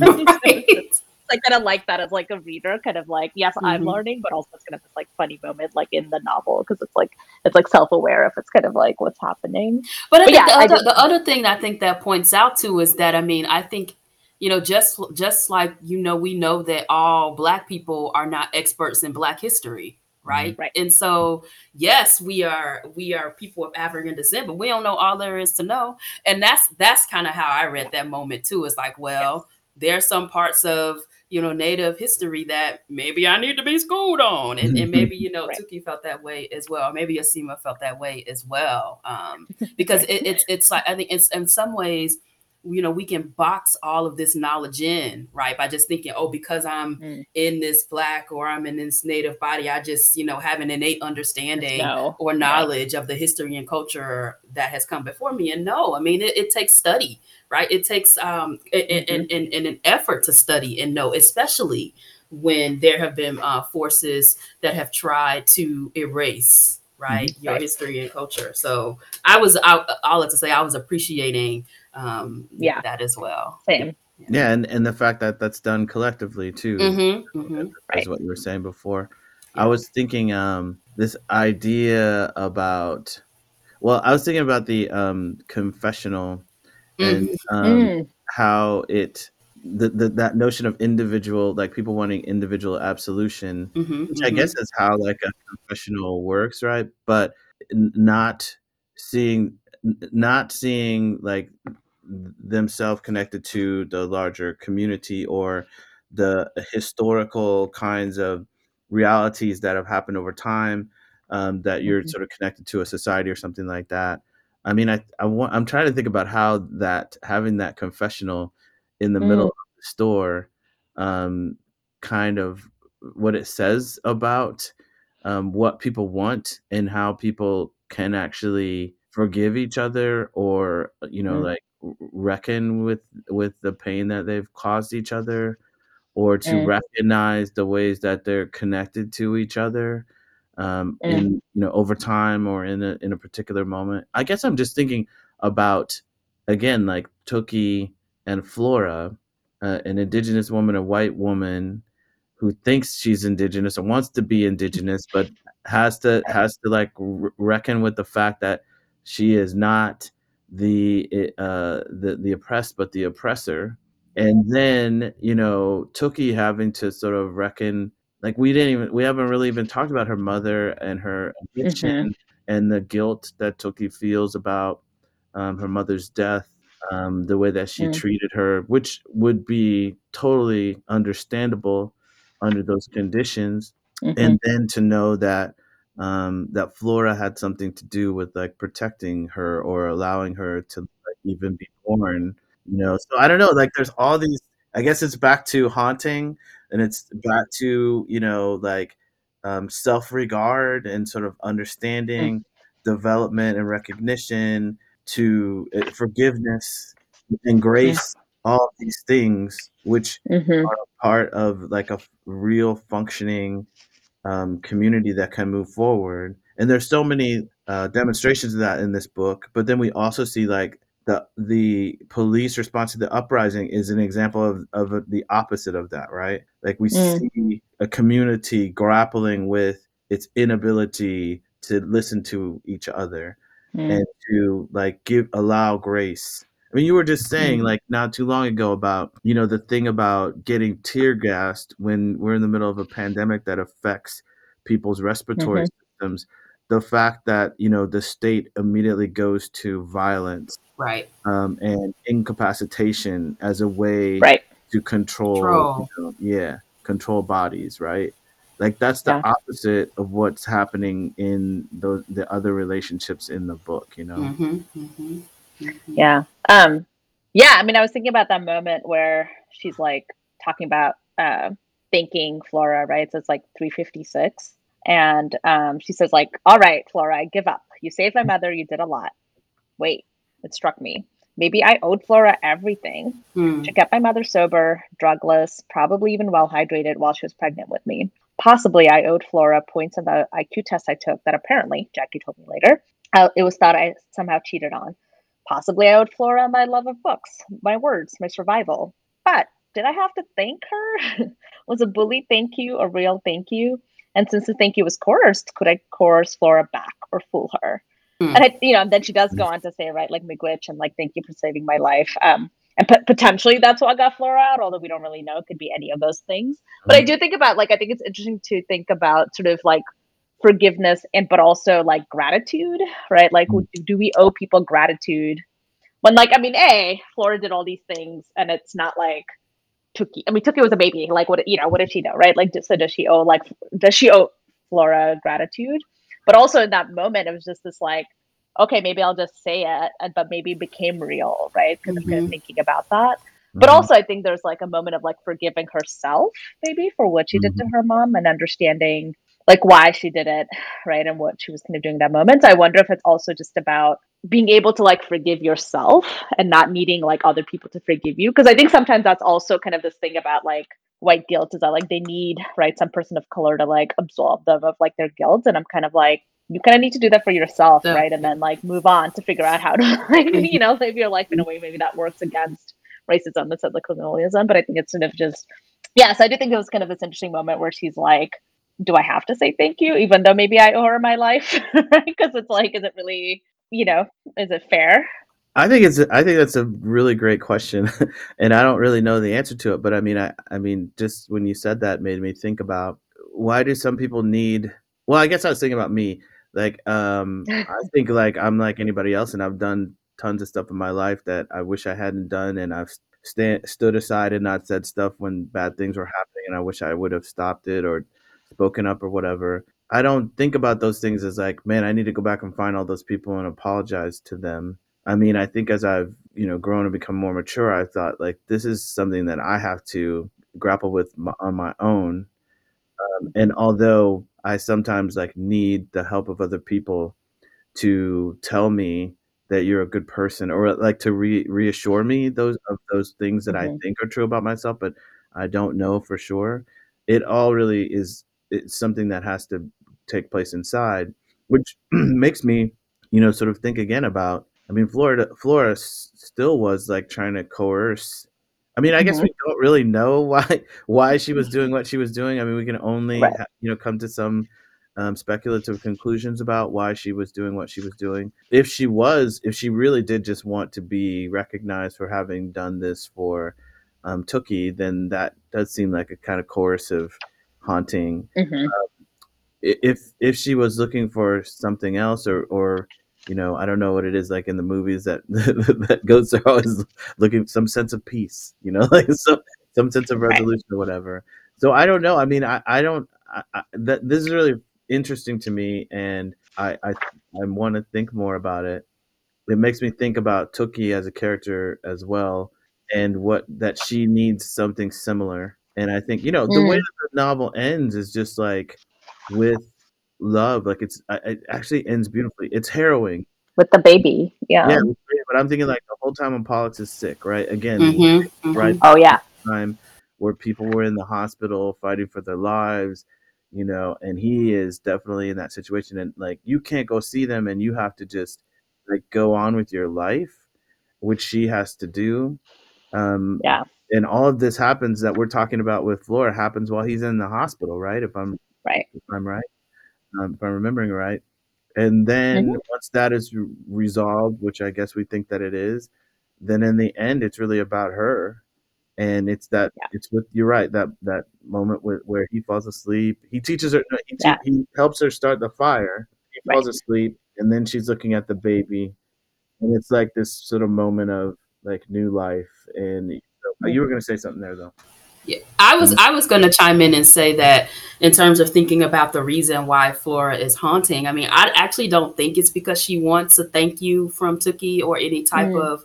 C: right.
B: like kind of like that as like a reader kind of like yes i'm
C: Mhm.
B: learning but also it's kind of this like funny moment like in the novel because it's like it's like self-aware if it's kind of like what's happening
C: But, I
B: But
C: think
B: yeah,
C: the, other,
B: just-
C: the other thing I think that points out too is that I mean I think you know just just like you know we know that all black people are not experts in black history right?
B: Right.
C: and so yes we are we are people of african descent but we don't know all there is to know. And that's that's kind of how i read that moment too. It's like well there's some parts of you know native history that maybe i need to be schooled on. And, and maybe you know
B: Right.
C: tookie felt that way as well. Maybe asema felt that way as well um, because it, it's it's like i think it's in some ways you know we can box all of this knowledge in right? By just thinking oh because i'm
B: Mm.
C: in this black or i'm in this native body i just you know have an innate understanding
B: no
C: or knowledge of the history and culture that has come before me. And no i mean it, it takes study right? It takes um and, and, and, and an effort to study and know especially when there have been uh, forces that have tried to erase right your
B: Right.
C: history and culture. So i was I, i'll have to say i was appreciating um
B: Yeah.
C: that as well
B: same
A: Yeah, and, and the fact that that's done collectively too,
C: mm-hmm, mm-hmm.
A: is
B: Right.
A: what you were saying before.
C: Yeah.
A: I was thinking um, this idea about, well, I was thinking about the um, confessional and um,
B: Mm.
A: how it, the, the, that notion of individual, like people wanting individual absolution,
C: Mm-hmm,
A: which I guess is how like a confessional works, right? But n- not seeing, n- not seeing like themselves connected to the larger community or the historical kinds of realities that have happened over time um, that you're
B: Mhm.
A: sort of connected to a society or something like that. I mean, I, I want, I'm trying to think about how that having that confessional in the middle
B: Mm.
A: of the store um, kind of what it says about um, what people want and how people can actually forgive each other or you know
B: Mm.
A: like reckon with with the pain that they've caused each other or to
B: Mm.
A: recognize the ways that they're connected to each other um,
B: Mm.
A: in you know over time or in a in a particular moment. I guess I'm just thinking about again like Tookie and Flora, uh, an indigenous woman, a white woman who thinks she's indigenous or wants to be indigenous, but has to has to like r- reckon with the fact that she is not the uh the the oppressed but the oppressor and then you know Tookie having to sort of reckon like we didn't even we haven't really even talked about her mother and her addiction and the guilt that Tookie feels about um, her mother's death um, the way that she
B: Mm.
A: treated her which would be totally understandable under those conditions
B: Mhm.
A: and then to know that um, that Flora had something to do with like protecting her or allowing her to like, even be born. You know, so I don't know. Like, there's all these. I guess it's back to haunting, and it's back to you know like um, self-regard and sort of understanding, development and recognition, to uh, forgiveness and grace. All these things, which
B: Mhm.
A: are part of like a real functioning um, community that can move forward. And there's so many uh, demonstrations of that in this book. But then we also see like the the police response to the uprising is an example of, of the opposite of that, right? Like we
B: Mm.
A: see a community grappling with its inability to listen to each other
B: Mm.
A: and to like give allow grace. I mean, you were just saying
B: Mhm.
A: like not too long ago about you know the thing about getting tear gassed when we're in the middle of a pandemic that affects people's respiratory
B: Mhm.
A: systems. The fact that you know the state immediately goes to violence
C: right
A: um, and incapacitation as a way
B: Right.
A: to control,
C: Control.
A: you know, yeah, control bodies, right? Like that's the
B: Yeah.
A: opposite of what's happening in those the other relationships in the book, you know.
C: Mhm, mhm, mhm.
B: Yeah. Um yeah, I mean I was thinking about that moment where she's like talking about uh thanking Flora, right? So it's like 356. And um she says like, "All right, Flora, I give up. You saved my mother, you did a lot. Wait, it struck me. Maybe I owed Flora everything.
C: Mm,
B: She kept my mother sober, drugless, probably even well hydrated while she was pregnant with me. Possibly I owed Flora points on the IQ test I took that apparently, Jackie told me later, uh, it was thought I somehow cheated on. Possibly I owed Flora my love of books, my words, my survival. But did I have to thank her? was a bully thank you a real thank you? And since the thank you was coerced, could I coerce Flora back or fool her?
C: Hmm.
B: And I, you know, and then she does go on to say, right, like Miigwech and like, thank you for saving my life. Um, and pot- potentially that's what got Flora out, although we don't really know. It could be any of those things. But I do think about like I think it's interesting to think about sort of like forgiveness and but also like gratitude, right? Like
A: Mm.
B: do, we owe people gratitude when like I mean, a Flora did all these things and it's not like Tookie. I mean, Tookie was a baby. Like what you know, what did she know, right? Like so does she owe like does she owe Flora gratitude? But also in that moment, it was just this like, okay, maybe I'll just say it, and but maybe it became real, right? Because I'm kind of thinking about that. But
A: Mhm.
B: also, I think there's like a moment of like forgiving herself, maybe for what she did to her mom and understanding like why she did it, right? And what she was kind of doing that moment. I wonder if it's also just about being able to like forgive yourself and not needing like other people to forgive you. Because I think sometimes that's also kind of this thing about like white guilt is that like they need, right, some person of color to like absolve them of like their guilt. And I'm kind of like, you kind of need to do that for yourself,
C: Yeah.
B: right? And then like move on to figure out how to like, mm-hmm. you know, live your life in a mm-hmm. way maybe that works against racism instead of colonialism. But I think it's sort of just, yeah. So I do think it was kind of this interesting moment where she's like, do I have to say thank you, even though maybe I owe her my life? Because it's like, is it really, you know, is it fair?
A: I think it's I think that's a really great question, and I don't really know the answer to it. But I mean, I I mean, just when you said that, made me think about why do some people need? Well, I guess I was thinking about me. Like, um, I think like I'm like anybody else, and I've done tons of stuff in my life that I wish I hadn't done, and I've stand, stood aside and not said stuff when bad things were happening, and I wish I would have stopped it or spoken up or whatever. I don't think about those things as like, man, I need to go back and find all those people and apologize to them. I mean, I think as I've, you know, grown and become more mature, I thought like this is something that I have to grapple with m- on my own. Um, and although I sometimes like need the help of other people to tell me that you're a good person or like to re- reassure me those of those things that I
B: Mhm.
A: think are true about myself, but I don't know for sure. It all really is it's something that has to take place inside, which makes me, you know, sort of think again about. I mean, Florida, Flora s- still was like trying to coerce. I mean, I guess
B: Mhm.
A: we don't really know why why she was doing what she was doing. I mean, we can only
B: Right.
A: ha- you know come to some um, speculative conclusions about why she was doing what she was doing. If she was, if she really did just want to be recognized for having done this for um, Tookie, then that does seem like a kind of coercive, haunting.
B: Mhm.
A: I- If if she was looking for something else, or or you know, I don't know what it is like in the movies that that ghosts are always looking some sense of peace, you know, like some some sense of
B: Right.
A: resolution or whatever. So I don't know. I mean, I I don't. I, I, that this is really interesting to me, and I I I want to think more about it. It makes me think about Tookie as a character as well, and what that she needs something similar. And I think you know the way
B: Mm.
A: that the novel ends is just like with love. Like it's it actually ends beautifully. It's harrowing,
B: With the baby. Yeah.
A: yeah, but I'm thinking like the whole time when Pollux is sick, right? Again,
C: Mhm,
A: right
C: mhm.
B: Oh yeah.
A: time where people were in the hospital fighting for their lives, you know, and he is definitely in that situation. And like, you can't go see them and you have to just like go on with your life, which she has to do. Um,
B: Yeah.
A: And all of this happens that we're talking about with Flora happens while he's in the hospital, right? If I'm,
B: Right.
A: if I'm right, um, if I'm remembering right. And then once that is resolved, which I guess we think that it is, then in the end, it's really about her. And it's that
B: Yeah.
A: it's with you're right that that moment where, where he falls asleep. He teaches her. no, He, te-
B: Yeah.
A: he helps her start the fire. He
B: Right.
A: falls asleep, and then she's looking at the baby, and it's like this sort of moment of like new life. And so, you were going to say something there, though.
C: Yeah, I was I was going to chime in and say that in terms of thinking about the reason why Flora is haunting. I mean, I actually don't think it's because she wants a thank you from Tookie or any type mm. of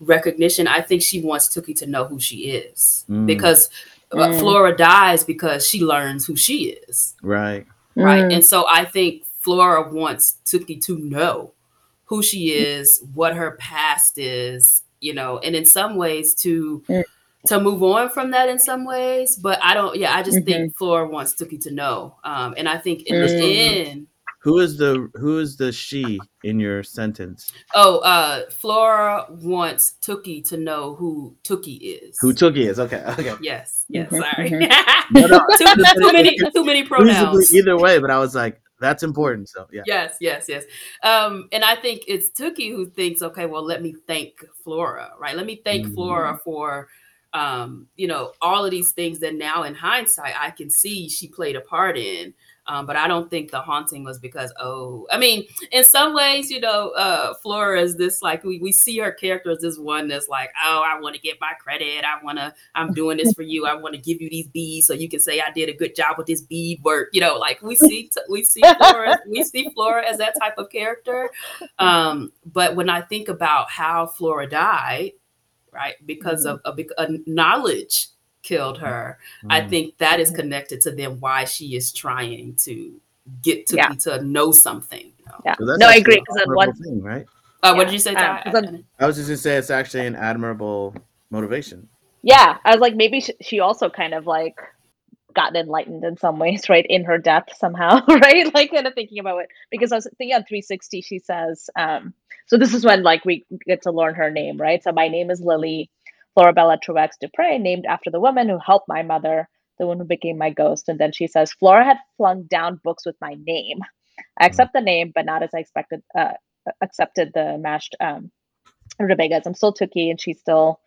C: recognition. I think she wants Tookie to know who she is mm. because uh, mm. Flora dies because she learns who she is.
A: Right.
C: Right. Mm. And so I think Flora wants Tookie to know who she is, what her past is, you know, and in some ways to mm. to move on from that in some ways. But I don't yeah, I just mm-hmm. think Flora wants Tookie to know. Um, and I think in mm. the end
A: who is the who is the she in your sentence?
C: Oh, uh Flora wants Tookie to know who Tookie is.
A: Who Tookie is? Okay, okay.
C: Yes, yes. Mm-hmm, sorry. Mm-hmm. no, no. too, too, many, too many pronouns.
A: Either way, but I was like, that's important. So yeah.
C: Yes, yes, yes. Um, and I think it's Tookie who thinks, okay, well, let me thank Flora, right? Let me thank mm-hmm. Flora for um, you know, all of these things that now in hindsight I can see she played a part in. Um, but I don't think the haunting was because, oh, I mean, in some ways, you know, uh, Flora is this like we, we see her character as this one that's like, oh, I want to get my credit. I want to, I'm doing this for you. I want to give you these beads so you can say I did a good job with this bead work. You know, like we see, we see Flora, we see Flora as that type of character. Um, but when I think about how Flora died, right, because mm-hmm. of, of a knowledge killed her. Mm. I think that is connected to then why she is trying to get to yeah. to know something. You know?
B: Yeah. So no, I agree because one
A: thing, right?
C: Uh, yeah. What did you say? Um,
A: I was just gonna say it's actually an admirable motivation.
B: Yeah, I was like, maybe she, she also kind of like gotten enlightened in some ways, right? In her death somehow, right? Like kind of thinking about it because I was thinking on 360, she says, um, so this is when like we get to learn her name, right? So my name is Lily. Florabella Truex Dupre, named after the woman who helped my mother, the one who became my ghost. And then she says, Flora had flung down books with my name. I hmm. accept the name, but not as I expected, uh, accepted the mashed um. I'm still Tookie and she's still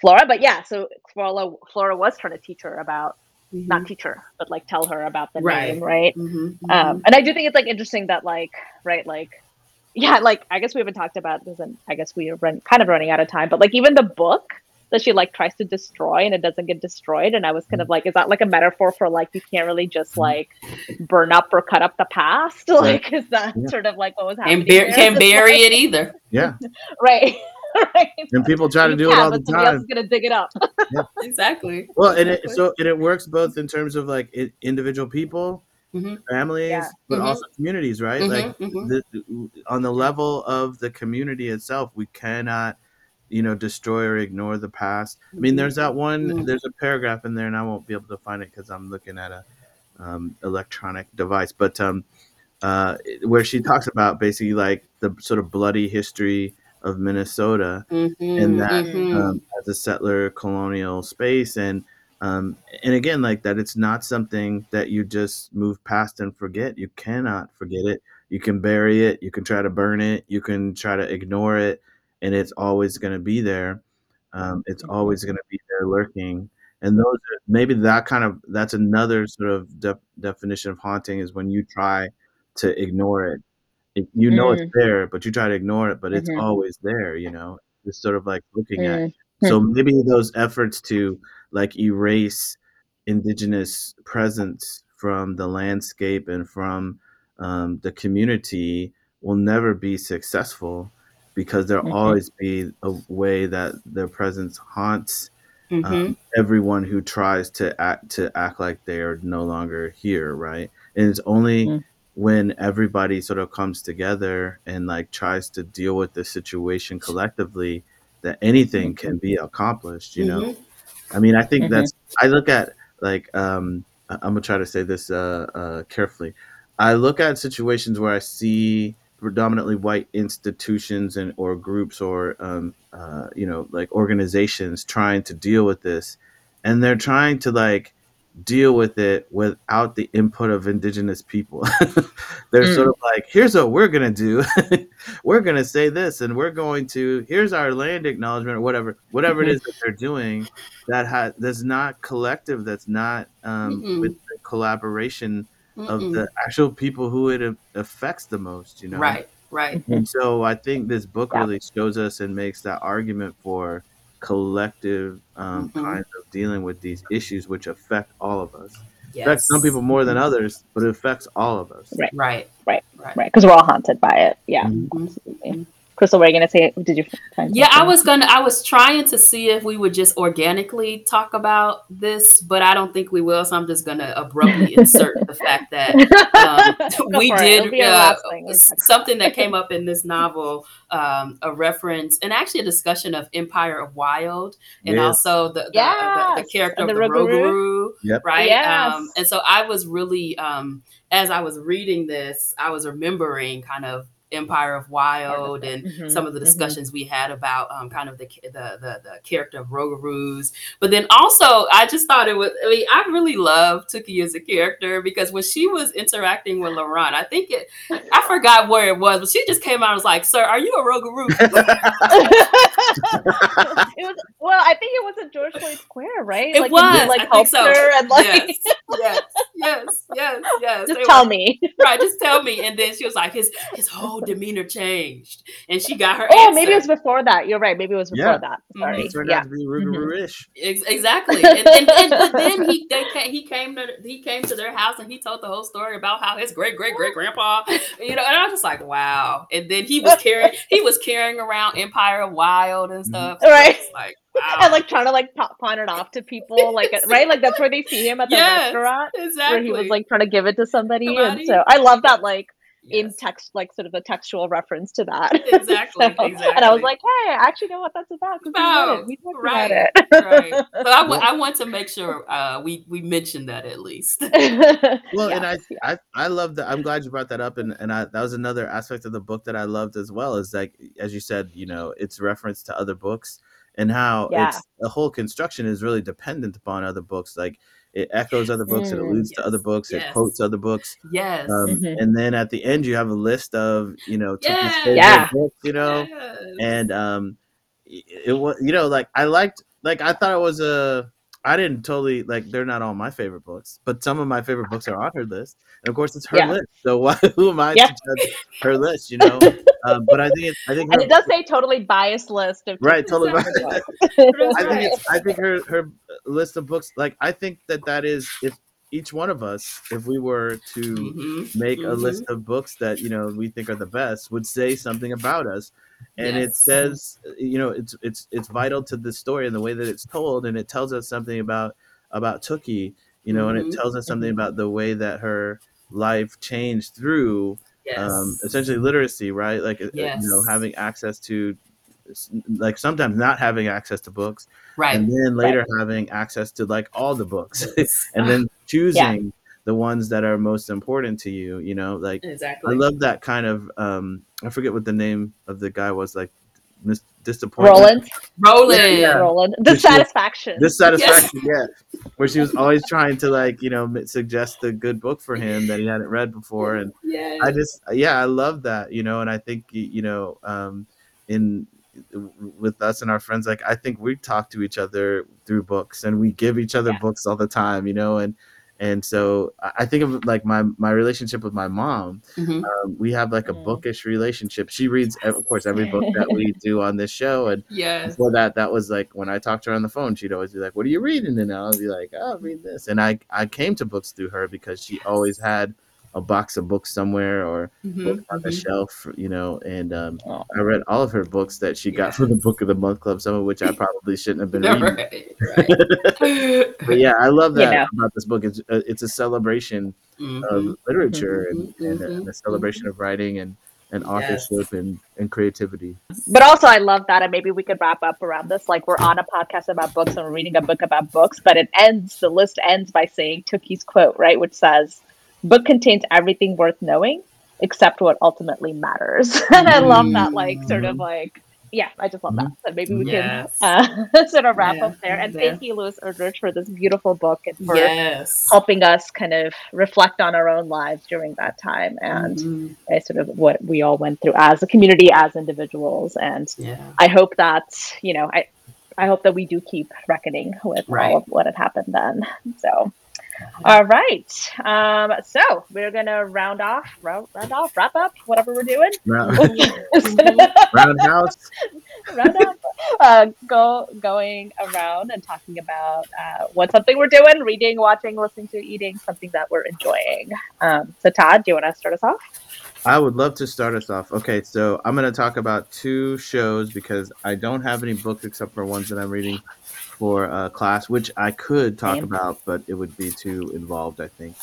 B: Flora. But yeah, so Flora, Flora was trying to teach her about, mm-hmm. not teach her, but like tell her about the right. name, right? Mm-hmm, mm-hmm. Um, and I do think it's like interesting that like, right, like, yeah, like I guess we haven't talked about this, and I guess we are run, kind of running out of time. But like even the book, that she like tries to destroy and it doesn't get destroyed and i was kind of like is that like a metaphor for like you can't really just mm-hmm. like burn up or cut up the past like is that yeah. sort of like what was happening
C: and bar- can't bury like, it either
A: yeah
B: right right
A: and people try to do it all the time else
B: is gonna dig it up
C: yeah. exactly
A: well and it so and it works both in terms of like it, individual people mm-hmm. families yeah. but mm-hmm. also communities right mm-hmm. like mm-hmm. the, on the level of the community itself we cannot you know destroy or ignore the past. I mean there's that one mm-hmm. there's a paragraph in there and i won't be able to find it because i'm looking at a um, electronic device but um, uh, where she talks about basically like the sort of bloody history of minnesota mm-hmm, and that mm-hmm. um, as a settler colonial space and um, and again like that it's not something that you just move past and forget. You cannot forget it. You can bury it. You can try to burn it. You can try to ignore it and it's always going to be there. Um, it's mm-hmm. always going to be there lurking. And those are, maybe that kind of that's another sort of de- definition of haunting is when you try to ignore it. it you know mm. it's there, but you try to ignore it, but it's mm-hmm. always there. You know, it's sort of like looking mm. at. So maybe those efforts to like erase indigenous presence from the landscape and from um, the community will never be successful because there'll mm-hmm. always be a way that their presence haunts um, mm-hmm. um, everyone who tries to act to act like they are no longer here, right? And it's only mm-hmm. when everybody sort of comes together and like tries to deal with the situation collectively that anything mm-hmm. can be accomplished. You know, mm-hmm. I mean, I think mm-hmm. that's I look at like um, I'm gonna try to say this uh, uh, carefully. I look at situations where I see predominantly white institutions and or groups or um, uh, you know like organizations trying to deal with this. And they're trying to like deal with it without the input of indigenous people. They're mm. sort of like here's what we're gonna do. We're gonna say this and we're going to here's our land acknowledgement or whatever whatever it is that they're doing that has that's not collective that's not um, with the collaboration Mm-mm. of the actual people who it affects the most, you know?
C: Right, right.
A: And so I think this book yeah. really shows us and makes that argument for collective um, mm-hmm. kinds of dealing with these issues which affect all of us. affects some people more than others, but it affects all of us.
B: Right.
C: Right.
B: Right.
C: Right.
B: right because we're all haunted by it yeah
A: Mhm.
B: absolutely crystal were you gonna say did you
C: Yeah, I was gonna. I was trying to see if we would just organically talk about this, but I don't think we will. So I'm just gonna abruptly insert the fact that um, we
B: for it. It'll
C: did uh,
B: last thing we
C: s-
B: talk
C: something that came up in this novel, um, a reference and actually a discussion of Empire of Wild, and
A: Yes.
C: also the the, the, the
B: Yes,
C: character
B: and
C: of
B: the
C: the
B: Rougarou.
C: Rougarou,
A: Yep.
C: right?
B: Yes.
C: Um, and so I was really, um, as I was reading this, I was remembering kind of Empire of Wild and
B: Mhm,
C: some of the
B: mhm.
C: discussions we had about um, kind of the, the the the character of Rougarous. But then also, I just thought it was. I mean, I really love Tookie as a character because when she was interacting with Laurent, I think it. I forgot where it was, but she just came out and was like, "Sir, are you a Rougarou?"
B: it was well i think it was at george floyd square right
C: It
B: like
C: was.
B: he, like
C: I
B: helped
C: so.
B: her and like
C: yes, yes, yes, yes, yes.
B: just
C: It
B: tell
C: was-
B: me
C: right, just tell me. And then she was like, his his whole demanner changed, and she got her.
B: oh maybe it was before that you're right maybe it was before
A: Yeah.
B: that
C: Mhm.
B: sorry
A: It turned
B: yeah
A: out to be Rougarou-ish.
C: Ex- exactly. And, and, and, but then he they he came to he came to their house and he told the whole story about how his great great great grandpa, you know. And I was just like, wow. And then he was carrying he was carrying around Empire of Wild and stuff. So
B: Right.
C: Like wow.
B: and like trying to like pawn it off to people like right like that's where they see him at the
C: Yes,
B: restaurant
C: exactly.
B: where he was like trying to give it to somebody, and so i love that like in text like sort of a textual reference to that
C: Exactly,
B: So- and i was like hey i actually know what that's about 'cause we read
C: About,
B: it. we talked
C: right,
B: about it
C: right. So I, w-
A: Yeah.
C: I want to make sure uh, we we mentioned that at least.
A: Well, and I,
B: yeah.
A: I, I love that. I'm glad you brought that up, and and I, that was another aspect of the book that I loved as well. Is like, as you said, you know, it's reference to other books, and how
B: Yeah.
A: it's the whole construction is really dependent upon other books. Like, it echoes other books, it alludes to other
C: yes,
A: books, it quotes other books,
C: yes.
A: um,
B: Mhm.
A: and then at the end you have a list of you know Tookie's
C: Yeah.
B: Yeah.
A: books, you know,
C: Yes.
A: and um it, it was you know like i liked like i thought it was a i didn't totally like they're not all my favorite books but some of my favorite books are on her list and of course it's her
B: Yeah.
A: list so why who am i
B: Yeah.
A: to judge her list you know um, but i think it's i think
B: and
A: her,
B: it does say totally biased list of
A: Right, totally biased. i think it's i think her her list of books like i think that that is if each one of us if we were to
C: Mhm,
A: make a
C: mhm.
A: list of books that you know we think are the best would say something about us and it says you know it's it's it's vital to the story and the way that it's told and it tells us something about about Tookie you know and
C: Mhm,
A: it tells us something
C: mhm.
A: about the way that her life changed through
C: Yes.
A: um, essentially literacy right like uh, you know having access to like sometimes not having access to books
C: right.
A: and then later having access to like all the books and then choosing the ones that are most important to you you know like
C: exactly.
A: I love that kind of um I forget what the name of the guy was like mis- disappointment
B: Roland,
C: Roland.
A: Yeah.
B: Roland,
A: Which was-
B: dissatisfaction.
A: dissatisfaction yeah where she was always trying to like you know suggest a good book for him that he hadn't read before and
C: Yes.
A: I just yeah I love that you know and I think you know um in with us and our friends like I think we talk to each other through books and we give each other
B: Yeah.
A: books all the time you know and and so I think of like my my relationship with my mom
C: Mhm.
A: um, we have like a
B: Mm.
A: bookish relationship. She reads, of course, every book that we do on this show. And
C: Yes.
A: before that, that was like when I talked to her on the phone, she'd always be like, "What are you reading?" And I'll be like, "Oh, read this." And I I came to books through her because she always had a box of books somewhere or
C: Mhm,
A: book on the
C: mhm.
A: shelf, you know. And um,
B: Oh.
A: I read all of her books that she got from the Book of the Month Club, some of which I probably shouldn't have been reading.
C: Right, right.
A: But yeah, I love that
B: know.
A: about this book. It's uh, it's a celebration
C: Mhm.
A: of literature and,
C: Mhm,
A: and, a, and a celebration of writing and, and authorship and, and creativity.
B: But also, I love that, and maybe we could wrap up around this. Like, we're on a podcast about books and we're reading a book about books, but it ends, the list ends by saying Tookie's quote, right? Which says, Book contains everything worth knowing except what ultimately matters. and I love that, like, sort of like, yeah, I just love that. So maybe we
C: Yes.
B: can uh, sort of wrap
C: Yeah,
B: up there. And
C: yeah.
B: thank you, Louise Erdrich, for this beautiful book and for
C: Yes.
B: helping us kind of reflect on our own lives during that time and
C: Mhm.
B: uh, sort of what we all went through as a community, as individuals. And
C: Yeah.
B: I hope that you know I I hope that we do keep reckoning with
C: Right.
B: all of what had happened then. So. All right. Um, so we're gonna round off, round, round off, wrap up, whatever we're doing.
A: Round,
C: Mhm.
A: roundhouse.
B: roundup. Uh, go going around and talking about uh, what's something we're doing, reading, watching, listening to, eating, something that we're enjoying. Um, so, Todd, do you want to start us off?
A: I would love to start us off. Okay, so I'm going to talk about two shows because I don't have any books except for ones that I'm reading for a class, which I could talk about, but it would be too involved, I think.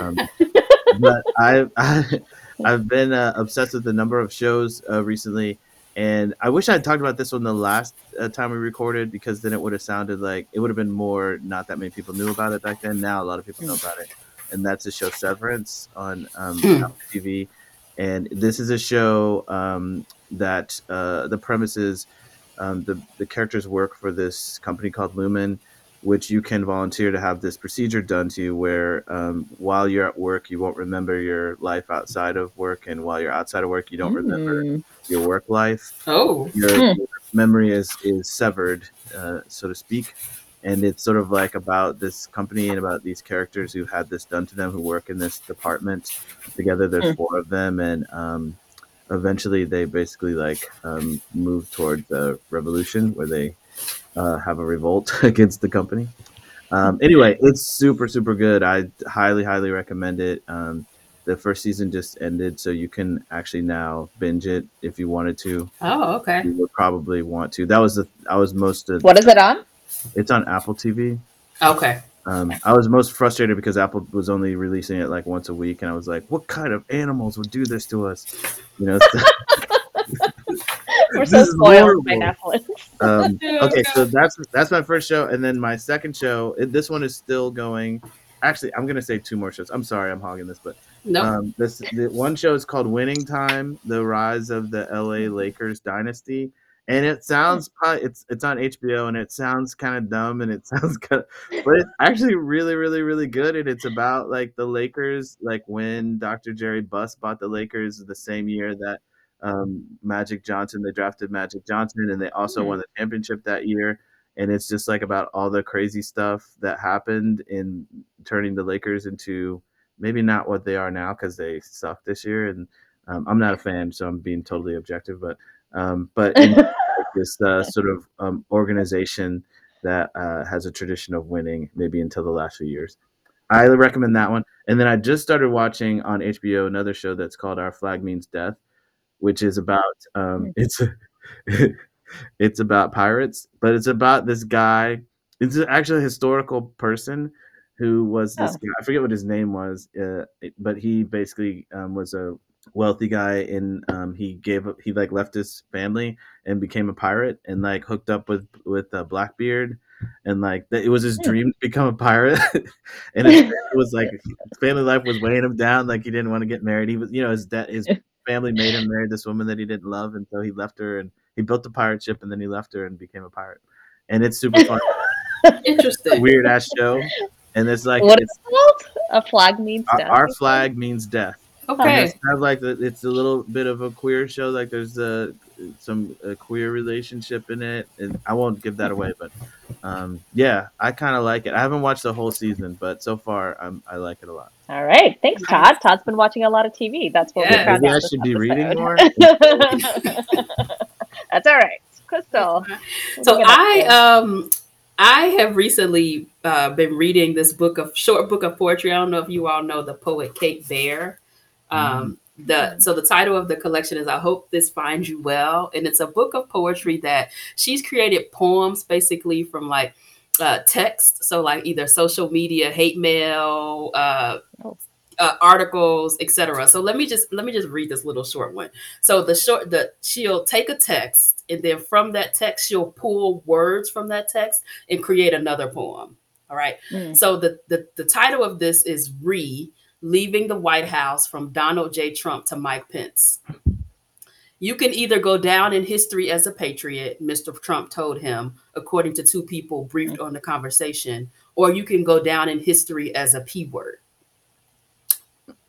A: Um, but I, I I've been uh, obsessed with a number of shows uh, recently, and I wish I had talked about this one the last uh, time we recorded because then it would have sounded like it would have been more. Not that many people knew about it back then. Now a lot of people know about it, and that's the show Severance on um, hmm. TV. And this is a show um, that uh, the premise is um, the the characters work for this company called Lumon, which you can volunteer to have this procedure done to you where um, while you're at work you won't remember your life outside of work and while you're outside of work you don't mm. remember your work life
C: oh
A: your, mm. memory is is severed uh, so to speak and it's sort of like about this company and about these characters who had this done to them who work in this department together there's mm. four of them and um, eventually they basically like um, move toward the revolution where they uh, have a revolt against the company. Um, anyway, it's super super good. I highly highly recommend it. Um, the first season just ended, so you can actually now binge it if you wanted to.
C: Oh, okay.
A: You would probably want to. That was the I was most.
B: Of, what is it on?
A: It's on Apple TV.
C: Okay.
A: Um, I was most frustrated because Apple was only releasing it like once a week, and I was like, "What kind of animals would do this to us?" You know.
B: We're so spoiled by Netflix.
A: Um, okay, so that's that's my first show, and then my second show. This one is still going. Actually, I'm gonna say two more shows. I'm sorry, I'm hogging this, but
C: no.
A: Um, this the one show is called Winning Time: The Rise of the LA Lakers Dynasty, and it sounds it's it's on HBO, and it sounds kind of dumb, and it sounds kind of, but it's actually really, really, really good, and it's about like the Lakers, like when Dr. Jerry Buss bought the Lakers the same year that um, Magic Johnson. They drafted Magic Johnson, and they also mm-hmm. won the championship that year. And it's just like about all the crazy stuff that happened in turning the Lakers into maybe not what they are now because they suck this year. And um, I'm not a fan, so I'm being totally objective. But um, but this uh, sort of um, organization that uh, has a tradition of winning, maybe until the last few years. I recommend that one. And then I just started watching on HBO another show that's called Our Flag Means Death which is about um, it's it's about pirates, but it's about this guy. It's actually a historical person who was this oh. guy. I forget what his name was, uh, but he basically um, was a wealthy guy and um, he gave up he like left his family and became a pirate and like hooked up with with uh, blackbeard and like it was his hmm. dream to become a pirate and it was like his family life was weighing him down like he didn't want to get married he was you know his dad his family made him marry this woman that he didn't love, and so he left her and he built a pirate ship, and then he left her and became a pirate. And it's super fun.
C: Interesting.
A: Weird ass show. And it's like
B: what
A: it's,
B: is it called? A flag means
A: our,
B: death.
A: Our flag means death.
C: Okay.
A: it's kind of like the, it's a little bit of a queer show. Like there's a some a queer relationship in it, and I won't give that away. But um, yeah, I kind of like it. I haven't watched the whole season, but so far I'm, I like it a lot.
B: All right, thanks, Todd. Todd's been watching a lot of TV. That's what yeah. we found
A: Maybe out. I should be reading more.
B: That's all right, Crystal.
C: So I um I have recently uh, been reading this book of short book of poetry. I don't know if you all know the poet Kate Baer. Um, mm-hmm. The so the title of the collection is "I Hope This Finds You Well," and it's a book of poetry that she's created poems basically from like uh, text, so like either social media, hate mail, uh, oh. uh, articles, etc. So let me just let me just read this little short one. So the short the she'll take a text, and then from that text she'll pull words from that text and create another poem. All right. Mm. So the, the the title of this is "Re." Leaving the White House from Donald J. Trump to Mike Pence. You can either go down in history as a patriot, Mr. Trump told him, according to two people briefed on the conversation, or you can go down in history as a P word.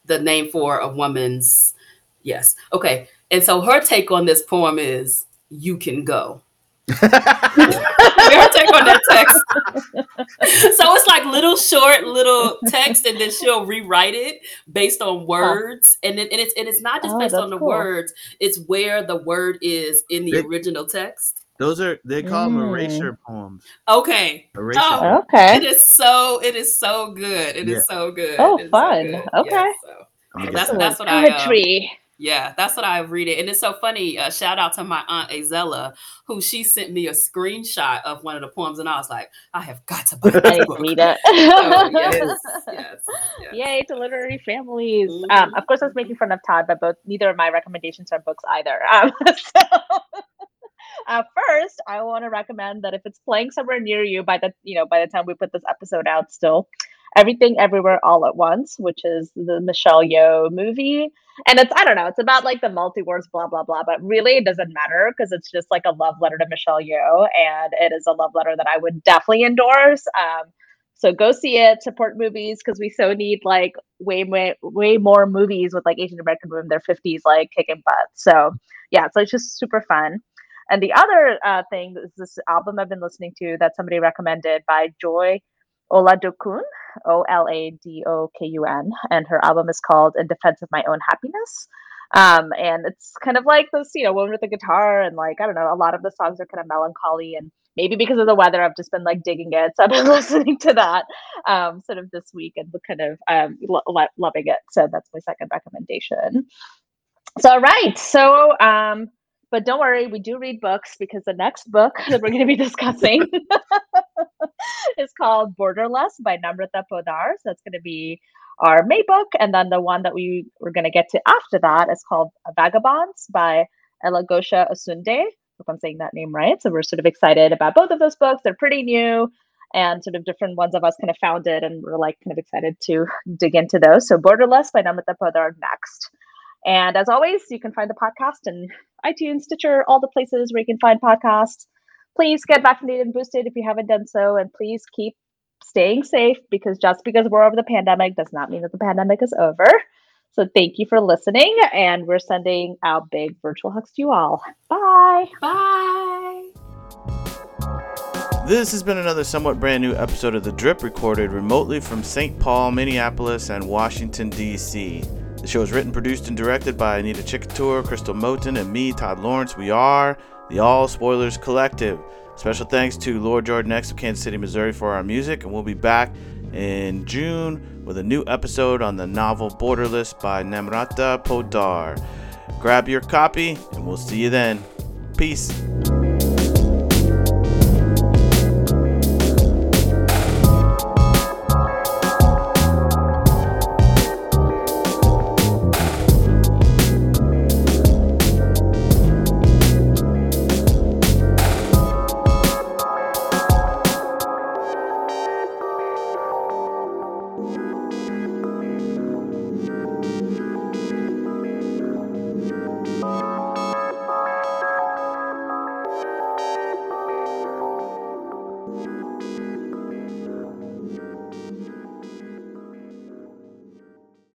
C: The name for a woman's, yes. Okay. And so her take on this poem is, You can go. Her take on that text. so it's like little short little text, and then she'll rewrite it based on words, and then and it's and it's not just
B: Oh,
C: based on the
B: cool.
C: words; it's where the word is in the
A: They-
C: original text.
A: Those are they call them
B: Mm.
A: erasure poems.
C: Okay,
A: Erasure.
C: Oh.
B: Okay.
C: it is so it is so good. It is
A: Yeah.
C: so good.
B: Oh,
C: It's so
B: fun.
C: good.
B: Okay.
C: Yeah, so.
A: I'm gonna
C: That's-
A: get
C: that's what I, um,
B: poetry.
C: Yeah, that's what I read it. And it's so funny. Uh, shout out to my aunt Azella, who she sent me a screenshot of one of the poems, and I was like, I have got to buy
B: I
C: this
B: need to read it.
C: So, yes, yes, yes.
B: Yay to literary families.
C: Mhm.
B: Um, of course, I was making fun of Todd, but both neither of my recommendations are books either. Um, so, uh, first, I want to recommend that if it's playing somewhere near you by the you know by the time we put this episode out, still, everything everywhere all at once, which is the Michelle Yeoh movie, and it's I don't know, it's about like the multiverse, blah blah blah, but really it doesn't matter because it's just like a love letter to Michelle Yeoh, and it is a love letter that I would definitely endorse. Um, so go see it, support movies because we so need like way way way more movies with like Asian American women in their fifties like kicking butt. So yeah, so it's just super fun. And the other uh, thing is this album I've been listening to that somebody recommended by Joy Oladokun, O L A D O K U N, and her album is called "In Defense of My Own Happiness." Um, and it's kind of like this, you know, woman with a guitar, and like I don't know, a lot of the songs are kind of melancholy, and maybe because of the weather, I've just been like digging it, so I've been listening to that um, sort of this week and kind of um, lo- lo- loving it. So that's my second recommendation. So right, so um, but don't worry, we do read books because the next book that we're going to be discussing is called Borderless by Namrata Poddar. So that's going to be our May book, and then the one that we we're going to get to after that is called Vagabonds by Eloghosa Osunde. Hope I'm saying that name right. So we're sort of excited about both of those books. They're pretty new and sort of different ones of us kind of found it, and we're like kind of excited to dig into those. So Borderless by Namrata Poddar next. And as always, you can find the podcast in iTunes, Stitcher, all the places where you can find podcasts. Please get vaccinated and boosted if you haven't done so, and please keep staying safe because just because we're over the pandemic does not mean that the pandemic is over. So thank you for listening, and we're sending out big virtual hugs to you all. Bye.
C: Bye.
A: This has been another somewhat brand new episode of The Drip recorded remotely from St. Paul, Minneapolis, and Washington, D.C. The show is written, produced, and directed by Anita Chikkatur, Crystal Moten, and me, Todd Lawrence. We are the All Spoilers Collective. Special thanks to Lord Jordan X of Kansas City, Missouri for our music, and we'll be back in June with a new episode on the novel Borderless by Namrata Poddar. Grab your copy, and we'll see you then. Peace.